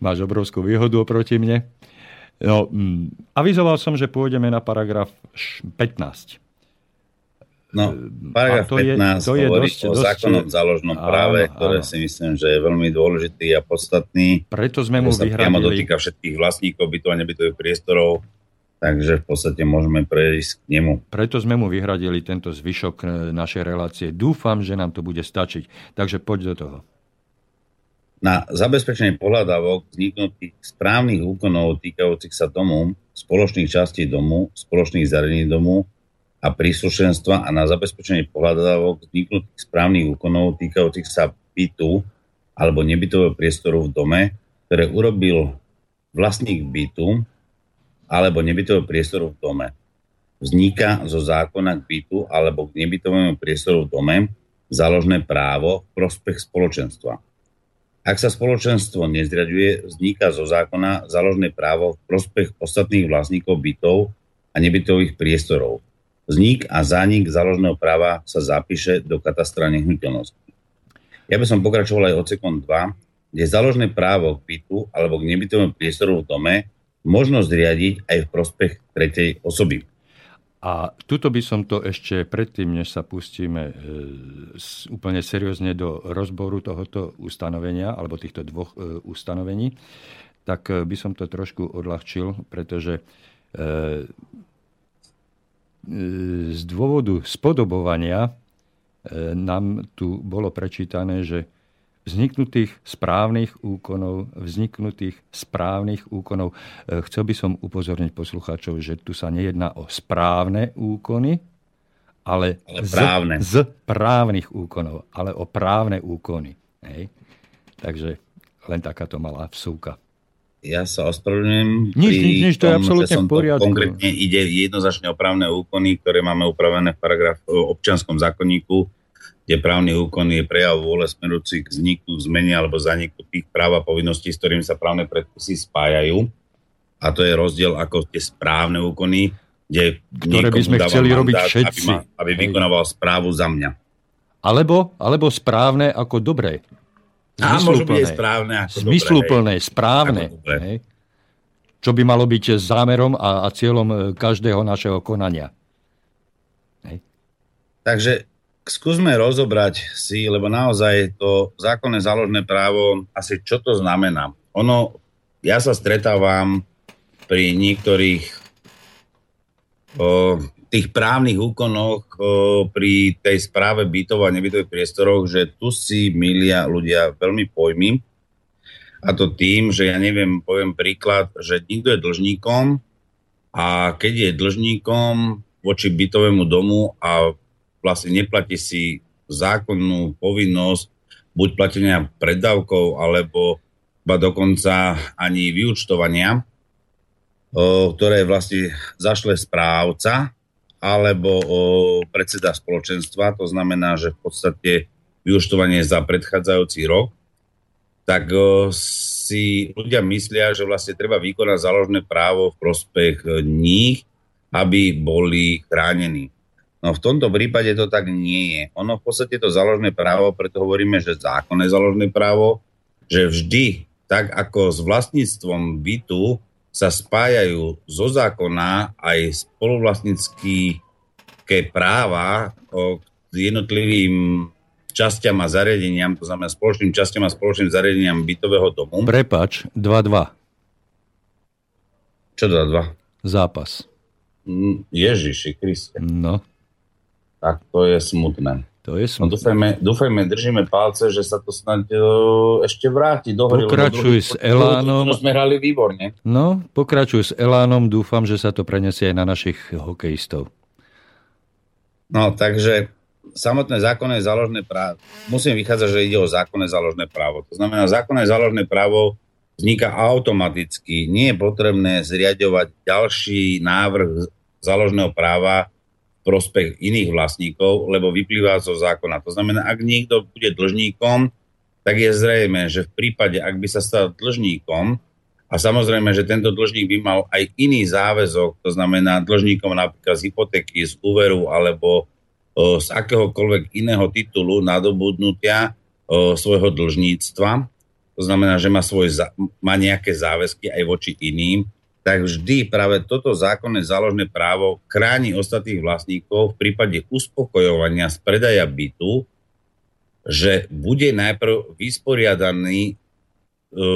Máš obrovskú výhodu oproti mne. No, mm, avizoval som, že pôjdeme na paragraf š- 15. No, paragraf A to je- 15 to je hovorí dosť- o dosť- zákonnom záložnom Áno, práve, ktoré áno. si myslím, že je veľmi dôležitý a podstatný. Preto sme mu sa priamo vyhradili... dotýka všetkých vlastníkov bytov a nebytových priestorov, takže v podstate môžeme prejsť k nemu. Preto sme mu vyhradili tento zvyšok e, našej relácie. Dúfam, že nám to bude stačiť. Takže poď do toho. Na zabezpečenie pohľadávok vzniknutých správnych úkonov týkajúcich sa domu, spoločných častí domu, spoločných zariadení domu a príslušenstva a na zabezpečenie pohľadávok vzniknutých správnych úkonov týkajúcich sa bytu alebo nebytového priestoru v dome, ktoré urobil vlastník bytu alebo nebytového priestoru v dome. Vzniká zo zákona k bytu alebo k nebytovému priestoru v dome záložné právo v prospech spoločenstva. Ak sa spoločenstvo nezriaduje, vzniká zo zákona záložné právo v prospech ostatných vlastníkov bytov a nebytových priestorov. Vznik a zánik záložného práva sa zapíše do katastra nehnuteľnosti. Ja by som pokračoval aj odsekom 2, kde záložné právo k bytu alebo k nebytovému priestoru v dome možno zriadiť aj v prospech tretej osoby. A tuto by som to ešte predtým, než sa pustíme e, úplne seriózne do rozboru tohoto ustanovenia, alebo týchto dvoch e, ustanovení, tak e, by som to trošku odľahčil, pretože z dôvodu spodobovania nám tu bolo prečítané, že vzniknutých správnych úkonov, vzniknutých správnych úkonov. E, Chcel by som upozorniť poslucháčov, že tu sa nejedná o správne úkony, ale, Ale právne. Z, z právnych úkonov, ale o právne úkony. Hej. Takže len takáto malá vsúka. Ja sa ospravedlňujem. Nič, nič, nič, to je absolútne v poriadku. Konkrétne ide jednoznačne o právne úkony, ktoré máme upravené v paragraf o občianskom zákonníku, kde právny úkon je prejav vôle smerujúci k vzniku, zmene alebo zaniku tých práv a povinností, s ktorými sa právne predpisy spájajú. A to je rozdiel ako tie správne úkony, kde Ktoré by sme chceli robiť mandát, všetci. Aby, ma, aby Hej. vykonával správu za mňa. Alebo, alebo správne ako dobré. A môžu byť správne ako Zmysluplné, správne. Ako dobre. Hej. Čo by malo byť zámerom a, a cieľom e, každého našeho konania. Takže skúsme rozobrať si, lebo naozaj to zákonné záložné právo, asi čo to znamená. Ono, ja sa stretávam pri niektorých o, tých právnych úkonoch o, pri tej správe bytov a nebytových priestoroch, že tu si milia ľudia veľmi pojmy. A to tým, že ja neviem, poviem príklad, že niekto je dlžníkom a keď je dlžníkom voči bytovému domu a vlastne neplatí si zákonnú povinnosť buď platenia preddavkov, alebo ba dokonca ani vyučtovania, ktoré vlastne zašle správca alebo predseda spoločenstva, to znamená, že v podstate vyučtovanie za predchádzajúci rok, tak si ľudia myslia, že vlastne treba vykonať záložné právo v prospech e, nich, aby boli chránení. No v tomto prípade to tak nie je. Ono v podstate to záložné právo, preto hovoríme, že zákonné záložné právo, že vždy, tak ako s vlastníctvom bytu, sa spájajú zo zákona aj spoluvlastnícky práva k jednotlivým časťam a zariadeniam, to znamená spoločným časťam a spoločným zariadeniam bytového domu. Prepač, 2-2. Čo 2-2? Zápas. Mm, Ježiši Kriste. No. Tak to je smutné. To je No, dúfajme, dúfajme, držíme palce, že sa to snad uh, ešte vráti do hry. Pokračuj s Elánom. sme hrali výborne. No, pokračuj s Elánom, dúfam, že sa to prenesie aj na našich hokejistov. No, takže samotné zákonné záložné právo, musím vychádzať, že ide o zákonné záložné právo. To znamená, zákonné záložné právo vzniká automaticky. Nie je potrebné zriadovať ďalší návrh záložného práva, prospech iných vlastníkov, lebo vyplýva zo zákona. To znamená, ak niekto bude dlžníkom, tak je zrejme, že v prípade, ak by sa stal dlžníkom, a samozrejme, že tento dlžník by mal aj iný záväzok, to znamená dlžníkom napríklad z hypotéky, z úveru alebo o, z akéhokoľvek iného titulu nadobudnutia o, svojho dlžníctva, to znamená, že má, svoj, má nejaké záväzky aj voči iným, tak vždy práve toto zákonné záložné právo chráni ostatných vlastníkov v prípade uspokojovania z predaja bytu, že bude najprv vysporiadaný e,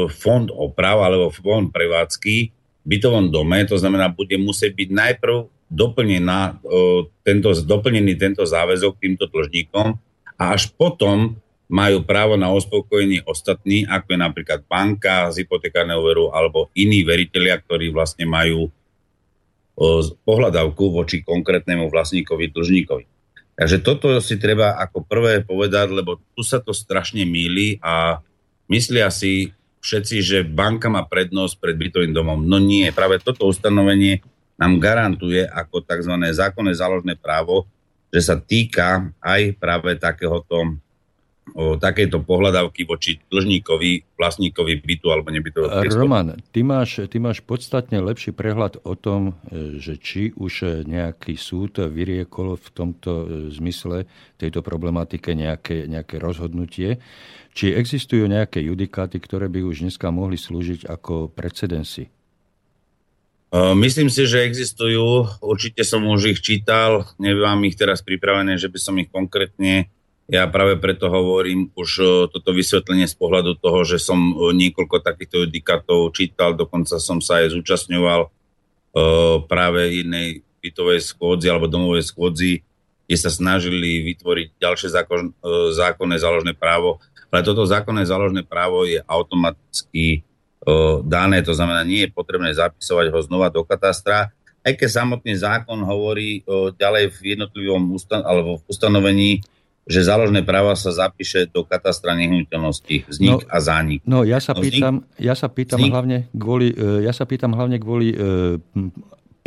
fond oprav alebo fond prevádzky v bytovom dome, to znamená, bude musieť byť najprv doplnená, e, tento, doplnený tento záväzok týmto dlžníkom a až potom majú právo na uspokojenie ostatní, ako je napríklad banka z hypotekárneho veru alebo iní veriteľia, ktorí vlastne majú pohľadavku voči konkrétnemu vlastníkovi, dlžníkovi. Takže toto si treba ako prvé povedať, lebo tu sa to strašne míli a myslia si všetci, že banka má prednosť pred bytovým domom. No nie, práve toto ustanovenie nám garantuje ako tzv. zákonné záložné právo, že sa týka aj práve takéhoto o takéto pohľadávky voči dlžníkovi, vlastníkovi bytu alebo nebytového priestoru. Roman, ty máš, ty máš podstatne lepší prehľad o tom, e, že či už nejaký súd vyriekol v tomto zmysle tejto problematike nejaké, nejaké rozhodnutie, či existujú nejaké judikáty, ktoré by už dneska mohli slúžiť ako precedensy? Myslím si, že existujú. Určite som už ich čítal. Nemám ich teraz pripravené, že by som ich konkrétne ja práve preto hovorím už e, toto vysvetlenie z pohľadu toho, že som e, niekoľko takýchto judikátov čítal, dokonca som sa aj zúčastňoval e, práve jednej bytovej schôdzi alebo domovej schôdzi, kde sa snažili vytvoriť ďalšie zákon, zákonné záložné právo. Ale toto zákonné záložné právo je automaticky dané, to znamená, nie je potrebné zapisovať ho znova do katastra, aj keď samotný zákon hovorí ďalej v jednotlivom ustan- alebo v ustanovení, že záložné práva sa zapíše do katastra nehnuteľnosti, vznik no, a zánik. No ja sa no, pýtam, ja sa pýtam hlavne kvôli, e, ja sa pýtam hlavne kvôli e,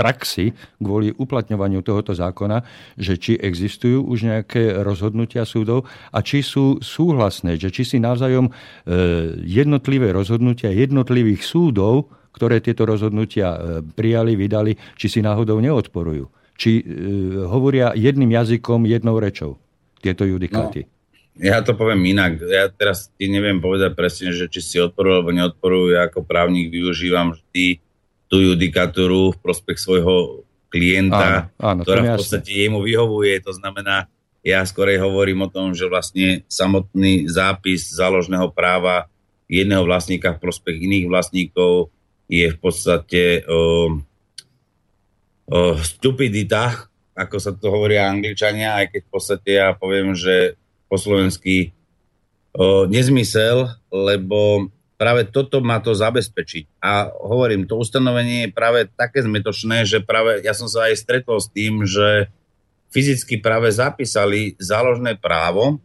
praxi, kvôli uplatňovaniu tohoto zákona, že či existujú už nejaké rozhodnutia súdov a či sú súhlasné, že či si navzájom e, jednotlivé rozhodnutia jednotlivých súdov, ktoré tieto rozhodnutia prijali, vydali, či si náhodou neodporujú. Či hovoria jedným jazykom, jednou rečou tieto judikáty? No, ja to poviem inak. Ja teraz ti neviem povedať presne, že či si odporujú alebo neodporujú. Ja ako právnik využívam vždy tú judikatúru v prospech svojho klienta, áno, áno, ktorá v podstate jemu vyhovuje. To znamená, ja skorej hovorím o tom, že vlastne samotný zápis záložného práva jedného vlastníka v prospech iných vlastníkov je v podstate uh, uh, stupidita, ako sa to hovoria angličania, aj keď v podstate ja poviem, že po slovensky o, nezmysel, lebo práve toto má to zabezpečiť. A hovorím, to ustanovenie je práve také zmetočné, že práve ja som sa aj stretol s tým, že fyzicky práve zapísali záložné právo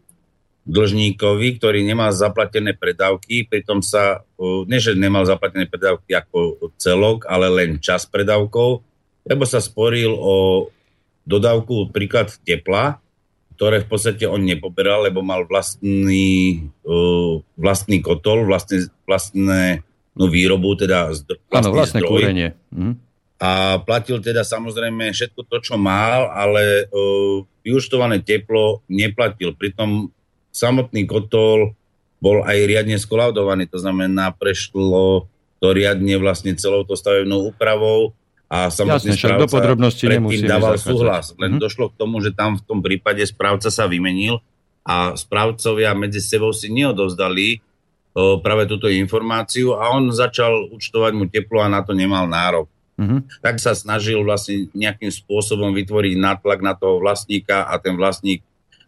dlžníkovi, ktorý nemal zaplatené predávky, pritom sa, nie že nemal zaplatené predávky ako celok, ale len čas predávkov, lebo sa sporil o dodávku príklad tepla, ktoré v podstate on nepoberal, lebo mal vlastný, uh, vlastný kotol, vlastný, vlastné no, výrobu, teda zdro, vlastný ano, vlastné zdroj. kúrenie. Mhm. A platil teda samozrejme všetko to, čo mal, ale uh, vyučtované teplo neplatil. Pritom samotný kotol bol aj riadne skolaudovaný, to znamená, prešlo to riadne vlastne celou to stavebnou úpravou a samotný Jasne, správca do podrobnosti predtým dával zachádzať. súhlas. Len mm-hmm. došlo k tomu, že tam v tom prípade správca sa vymenil a správcovia medzi sebou si neodovzdali o, práve túto informáciu a on začal účtovať mu teplo a na to nemal nárok. Mm-hmm. Tak sa snažil vlastne nejakým spôsobom vytvoriť nátlak na toho vlastníka a ten vlastník,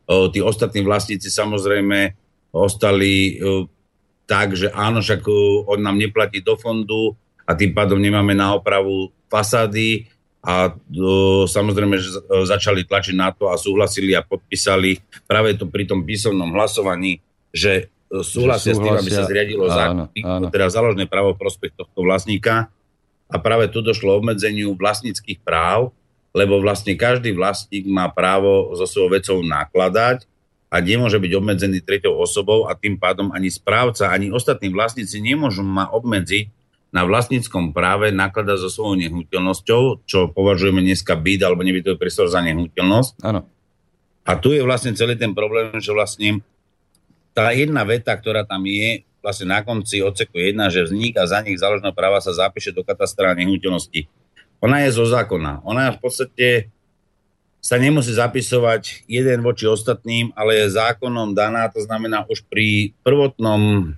o, tí ostatní vlastníci samozrejme ostali o, tak, že áno, však on nám neplatí do fondu a tým pádom nemáme na opravu fasády a o, samozrejme, že začali tlačiť na to a súhlasili a podpísali práve to pri tom písomnom hlasovaní, že súhlasia, že súhlasia s tým, aby sa zriadilo zákon, teda záložné právo prospech tohto vlastníka. A práve tu došlo obmedzeniu vlastníckých práv, lebo vlastne každý vlastník má právo so svojou vecou nakladať a nemôže byť obmedzený treťou osobou a tým pádom ani správca, ani ostatní vlastníci nemôžu ma obmedziť na vlastníckom práve nakladať so svojou nehnuteľnosťou, čo považujeme dneska byt alebo nebytový priestor za nehnuteľnosť. Áno. A tu je vlastne celý ten problém, že vlastne tá jedna veta, ktorá tam je, vlastne na konci odseku 1, že vznik a zanik záložného práva sa zapíše do katastra nehnuteľnosti. Ona je zo zákona. Ona v podstate sa nemusí zapisovať jeden voči ostatným, ale je zákonom daná, to znamená už pri prvotnom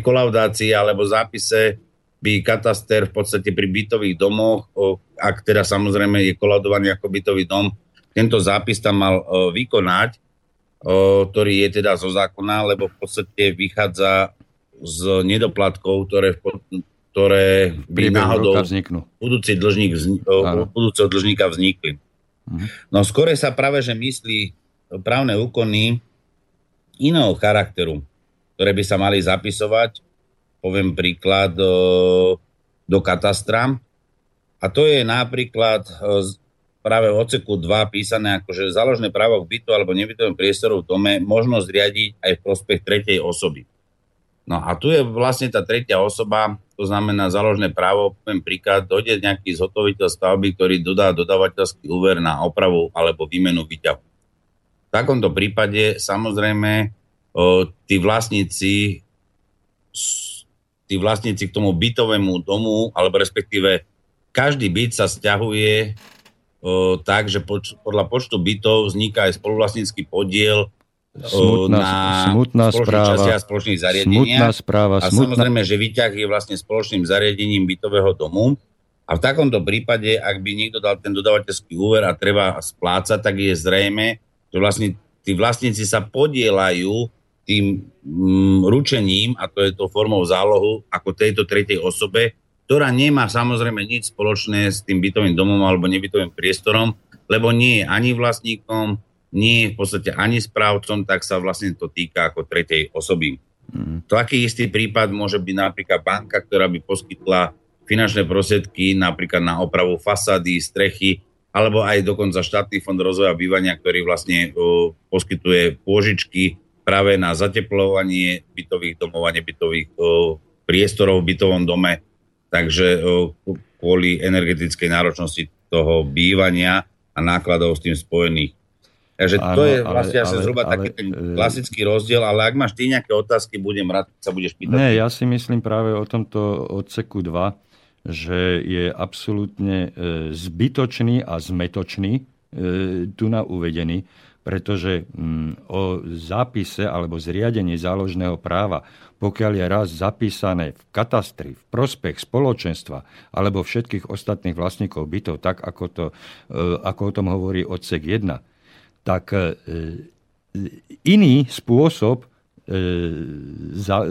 kolaudácii alebo zápise by kataster v podstate pri bytových domoch, ak teda samozrejme je kolaudovaný ako bytový dom, tento zápis tam mal vykonať, ktorý je teda zo zákona, lebo v podstate vychádza z nedoplatkov, ktoré, ktoré by náhodou budúci dlžník, budúceho dlžníka vznikli. Mhm. No skore sa práve, že myslí právne úkony iného charakteru, ktoré by sa mali zapisovať, poviem príklad, do, do katastra. A to je napríklad práve v odseku 2 písané ako, že záložné právo k bytu alebo nebytovom priestoru v dome možno zriadiť aj v prospech tretej osoby. No a tu je vlastne tá tretia osoba, to znamená záložné právo, poviem príklad, dojde nejaký zhotoviteľ stavby, ktorý dodá dodávateľský úver na opravu alebo výmenu výťahu. V takomto prípade samozrejme o, tí vlastníci tí vlastníci k tomu bytovému domu, alebo respektíve každý byt sa stiahuje o, tak, že poč- podľa počtu bytov vzniká aj spoluvlastnícky podiel smutná, na smutná správa, a spoločných zariadeniach. Smutná správa, a smutná... samozrejme, že výťah je vlastne spoločným zariadením bytového domu. A v takomto prípade, ak by niekto dal ten dodavateľský úver a treba splácať, tak je zrejme, že vlastne tí vlastníci sa podielajú tým mm, ručením, a to je to formou zálohu, ako tejto tretej osobe, ktorá nemá samozrejme nič spoločné s tým bytovým domom alebo nebytovým priestorom, lebo nie je ani vlastníkom, nie je v podstate ani správcom, tak sa vlastne to týka ako tretej osoby. Mm. Taký istý prípad môže byť napríklad banka, ktorá by poskytla finančné prostriedky napríklad na opravu fasády, strechy, alebo aj dokonca štátny fond rozvoja bývania, ktorý vlastne o, poskytuje pôžičky práve na zateplovanie bytových domov a nebytových priestorov v bytovom dome. Takže kvôli energetickej náročnosti toho bývania a nákladov s tým spojených. Takže to je vlastne ale, asi zhruba ale, taký ten klasický rozdiel, ale ak máš ty nejaké otázky, budem rád, sa budeš pýtať. Nie, ja si myslím práve o tomto odseku 2, že je absolútne e, zbytočný a zmetočný tu na uvedený, pretože mm, o zápise alebo zriadení záložného práva, pokiaľ je raz zapísané v katastri v prospech spoločenstva alebo všetkých ostatných vlastníkov bytov, tak ako, to, ako o tom hovorí odsek 1, tak e, iný spôsob e,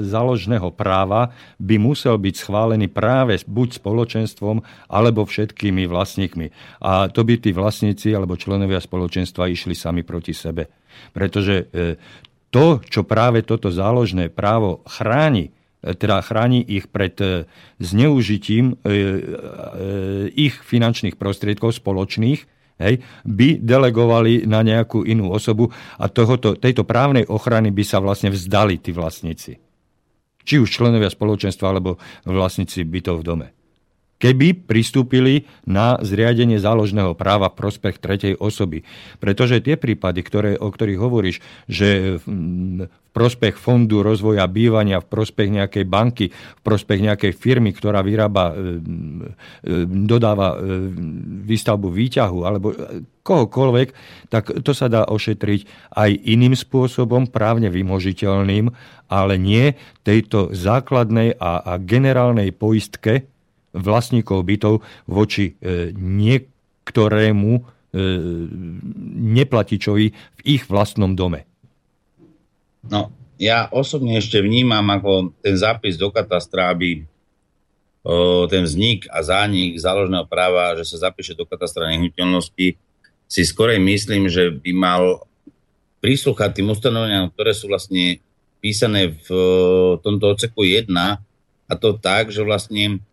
záložného práva by musel byť schválený práve buď spoločenstvom alebo všetkými vlastníkmi. A to by tí vlastníci alebo členovia spoločenstva išli sami proti sebe. Pretože e, to, čo práve toto záložné právo chráni, teda chráni ich pred zneužitím ich finančných prostriedkov spoločných, hej, by delegovali na nejakú inú osobu a tohoto, tejto právnej ochrany by sa vlastne vzdali tí vlastníci. Či už členovia spoločenstva, alebo vlastníci bytov v dome. keby pristúpili na zriadenie záložného práva prospech tretej osoby. Pretože tie prípady, ktoré, o ktorých hovoríš, že v prospech fondu rozvoja bývania, v prospech nejakej banky, v prospech nejakej firmy, ktorá vyrába, e, e, dodáva e, výstavbu výťahu alebo kohokoľvek, tak to sa dá ošetriť aj iným spôsobom, právne vymožiteľným, ale nie tejto základnej a, generálnej poistke, vlastníkov bytov voči niektorému neplatičovi v ich vlastnom dome. No, ja osobne ešte vnímam ako ten zápis do o, ten vznik a zánik záložného práva, že sa zapíše do katastra nehnuteľnosti, si skorej myslím, že by mal prísluchať tým ustanoveniam, ktoré sú vlastne písané v tomto odseku 1, a to tak, že vlastne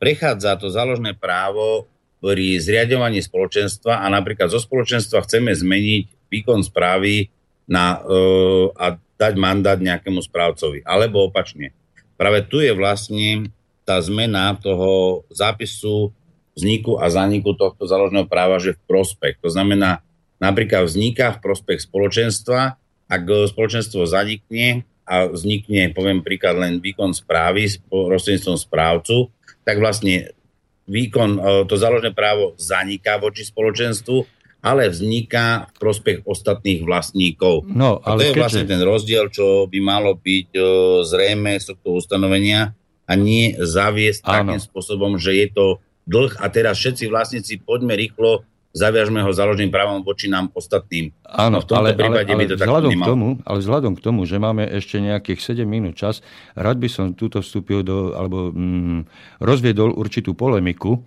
prechádza to záložné právo pri zriadovaní spoločenstva a napríklad zo spoločenstva chceme zmeniť výkon správy na, uh, a dať mandát nejakému správcovi. Alebo opačne. Práve tu je vlastne tá zmena toho zápisu vzniku a zaniku tohto záložného práva, že v prospech. To znamená, napríklad vzniká v prospech spoločenstva, ak spoločenstvo zanikne a vznikne, poviem príklad, len výkon správy s prostredníctvom správcu, tak vlastne výkon, e, to záložné právo zaniká voči spoločenstvu, ale vzniká v prospech ostatných vlastníkov. No, ale a to je keďže... vlastne ten rozdiel, čo by malo byť e, zrejme z tohto ustanovenia a nie zaviesť Áno. takým spôsobom, že je to dlh a teraz všetci vlastníci poďme rýchlo zaviažme ho založeným právom voči nám ostatným. Áno, no v tomto ale, prípade ale, ale, by to vzhľadom k tomu, ale vzhľadom k tomu, že máme ešte nejakých 7 minút čas, rád by som túto vstúpil do, alebo mm, rozviedol určitú polemiku e,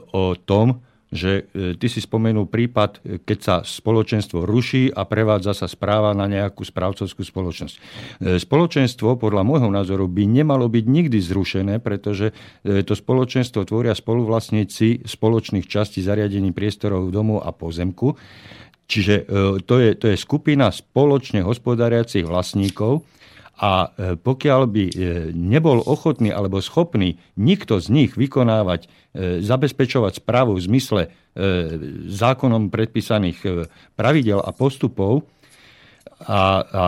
o tom, že e, ty si spomenul prípad, e, keď sa spoločenstvo ruší a prevádza sa správa na nejakú správcovskú spoločnosť. E, spoločenstvo podľa môjho názoru by nemalo byť nikdy zrušené, pretože to spoločenstvo tvoria spoluvlastníci spoločných častí zariadení priestorov domov a pozemku. Čiže to je, to je skupina spoločne hospodáriacich vlastníkov, a pokiaľ by nebol ochotný alebo schopný nikto z nich vykonávať E, zabezpečovať správu v zmysle e, zákonom predpísaných e, pravidel a postupov, a, a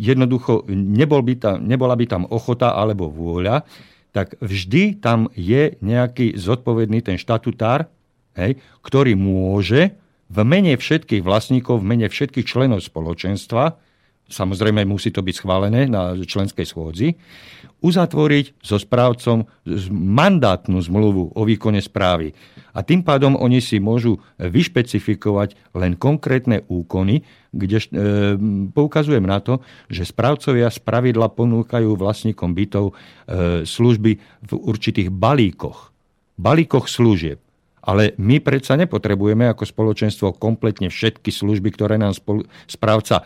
jednoducho nebol by tam, nebola by tam ochota alebo vôľa, tak vždy tam je nejaký zodpovedný ten štatutár, hej, ktorý môže v mene všetkých vlastníkov, v mene všetkých členov spoločenstva samozrejme musí to byť schválené na členskej schôdzi, uzatvoriť so správcom mandátnu zmluvu o výkone správy. A tým pádom oni si môžu vyšpecifikovať len konkrétne úkony, kde e, poukazujem na to, že správcovia z pravidla ponúkajú vlastníkom bytov e, služby v určitých balíkoch. Balíkoch služieb. Ale my predsa nepotrebujeme ako spoločenstvo kompletne všetky služby, ktoré nám spolu, správca e,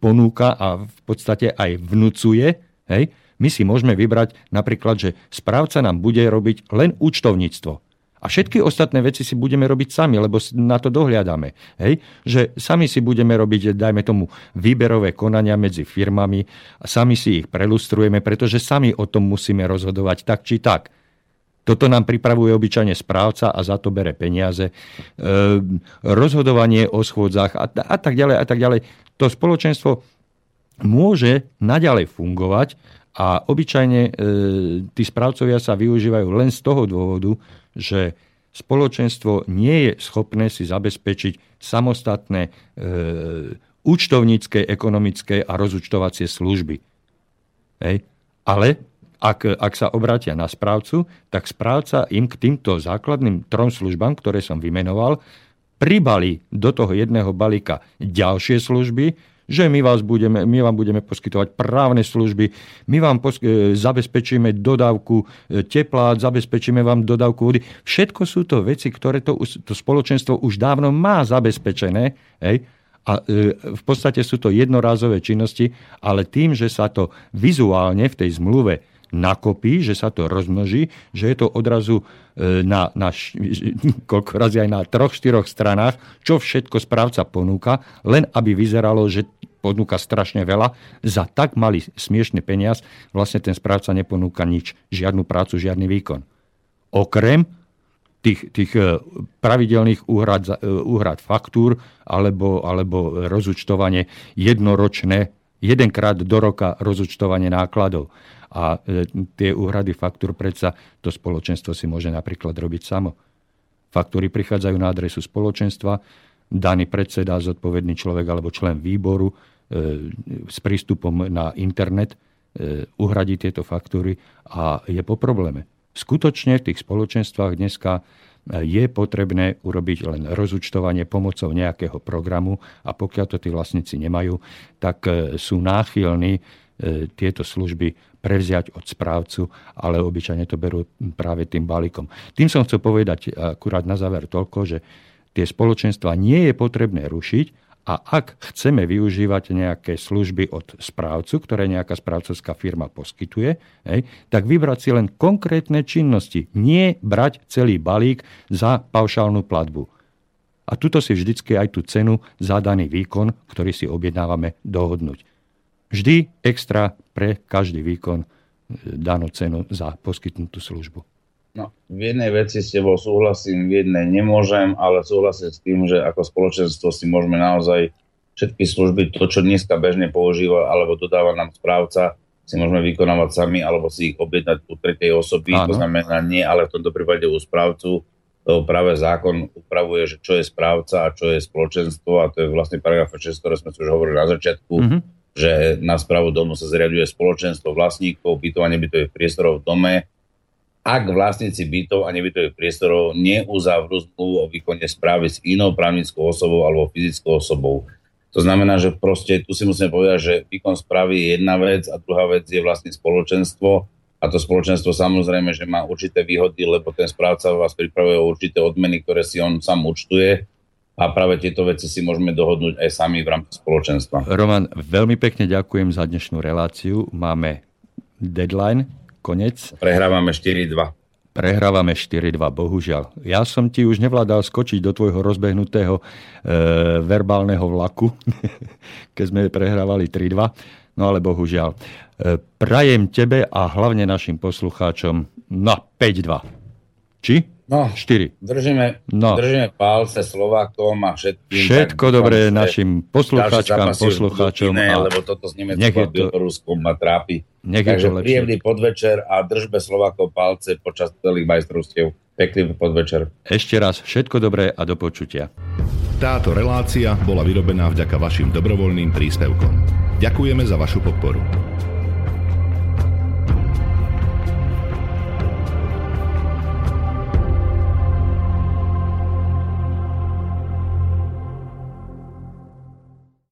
ponúka a v podstate aj vnúcuje. Hej? My si môžeme vybrať napríklad, že správca nám bude robiť len účtovníctvo. A všetky ostatné veci si budeme robiť sami, lebo na to dohliadame. Hej? Že sami si budeme robiť, dajme tomu, výberové konania medzi firmami a sami si ich prelustrujeme, pretože sami o tom musíme rozhodovať tak či tak. Toto nám pripravuje obyčajne správca a za to bere peniaze. E, rozhodovanie o schôdzach a, a tak ďalej a tak ďalej. To spoločenstvo môže naďalej fungovať a obyčajne e, tí správcovia sa využívajú len z toho dôvodu, že spoločenstvo nie je schopné si zabezpečiť samostatné e, účtovnícke, ekonomické a rozúčtovacie služby. Hej. Ale ak, ak sa obrátia na správcu, tak správca im k týmto základným trom službám, ktoré som vymenoval, pribali do toho jedného balíka ďalšie služby, že my, vás budeme, my vám budeme poskytovať právne služby, my vám posk- e, zabezpečíme dodávku e, tepla, zabezpečíme vám dodávku vody. Všetko sú to veci, ktoré to, to spoločenstvo už dávno má zabezpečené. Hej? A e, v podstate sú to jednorázové činnosti, ale tým, že sa to vizuálne v tej zmluve nakopí, že sa to rozmnoží, že je to odrazu e, na, na koľko razy aj na troch, štyroch stranách, čo všetko správca ponúka, len aby vyzeralo, že ponúka strašne veľa. Za tak malý smiešný peniaz vlastne ten správca neponúka nič, žiadnu prácu, žiadny výkon. okrem tých, tých e, pravidelných úhrad, e, úhrad faktúr alebo, alebo rozúčtovanie jednoročné, jedenkrát do roka rozúčtovanie nákladov. A e, tie úhrady faktúr predsa to spoločenstvo si môže napríklad robiť samo. Faktúry prichádzajú na adresu spoločenstva, daný predseda, zodpovedný človek alebo člen výboru s prístupom na internet uhradí tieto faktúry a je po probléme. Skutočne v tých spoločenstvách dneska e, je potrebné urobiť len rozúčtovanie pomocou nejakého programu a pokiaľ to tí vlastníci nemajú, tak e, sú náchylní e, tieto služby prevziať od správcu, ale obyčajne to berú práve tým balíkom. Tým som chcel povedať akurát na záver toľko, že tie spoločenstva nie je potrebné rušiť, a ak chceme využívať nejaké služby od správcu, ktoré nejaká správcovská firma poskytuje, hej, tak vybrať si len konkrétne činnosti. Nie brať celý balík za paušálnu platbu. A tuto si vždycky aj tú cenu za daný výkon, ktorý si objednávame, dohodnúť. Vždy extra pre každý výkon e, danú cenu za poskytnutú službu. No, v jednej veci s tebou súhlasím, v jednej nemôžem, ale súhlasím s tým, že ako spoločenstvo si môžeme naozaj všetky služby, to, čo dneska bežne používa alebo dodáva nám správca, si môžeme vykonávať sami alebo si ich objednať u tretej osoby. Áno. To znamená nie, ale v tomto prípade u správcu. To práve zákon upravuje, že čo je správca a čo je spoločenstvo a to je vlastne paragraf 6, ktoré sme si už hovorili na začiatku, mm-hmm. Že na správu domu sa zriaduje spoločenstvo vlastníkov, bytovanie bytových priestorov v dome, ak vlastníci bytov a nebytových priestorov neuzavrú zmluvu o výkone správy s inou právnickou osobou alebo fyzickou osobou. To znamená, že proste tu si musíme povedať, že výkon správy je jedna vec a druhá vec je vlastne spoločenstvo. A to spoločenstvo samozrejme, že má určité výhody, lebo ten správca vás pripravuje o určité odmeny, ktoré si on sám účtuje a práve tieto veci si môžeme dohodnúť aj sami v rámci spoločenstva. Roman, veľmi pekne ďakujem za dnešnú reláciu. Máme deadline Konec. Prehrávame 4-2. Prehrávame 4-2, bohužiaľ. Ja som ti už nevládal skočiť do tvojho rozbehnutého e, verbálneho vlaku, keď sme prehrávali 3-2. No ale bohužiaľ. E, prajem tebe a hlavne našim poslucháčom na 5-2. Či? No, 4. Držíme, no. držíme palce Slovákom a všetkým. Všetko dobré našim poslucháčkám, poslucháčom. Iné, a lebo toto s Nemeckom a Bieloruskom ma trápi. Nech Takže príjemný podvečer a držbe Slovákov palce počas celých majstrovstiev. Pekný podvečer. Ešte raz všetko dobré a do počutia. Táto relácia bola vyrobená vďaka vašim dobrovoľným príspevkom. Ďakujeme za vašu podporu.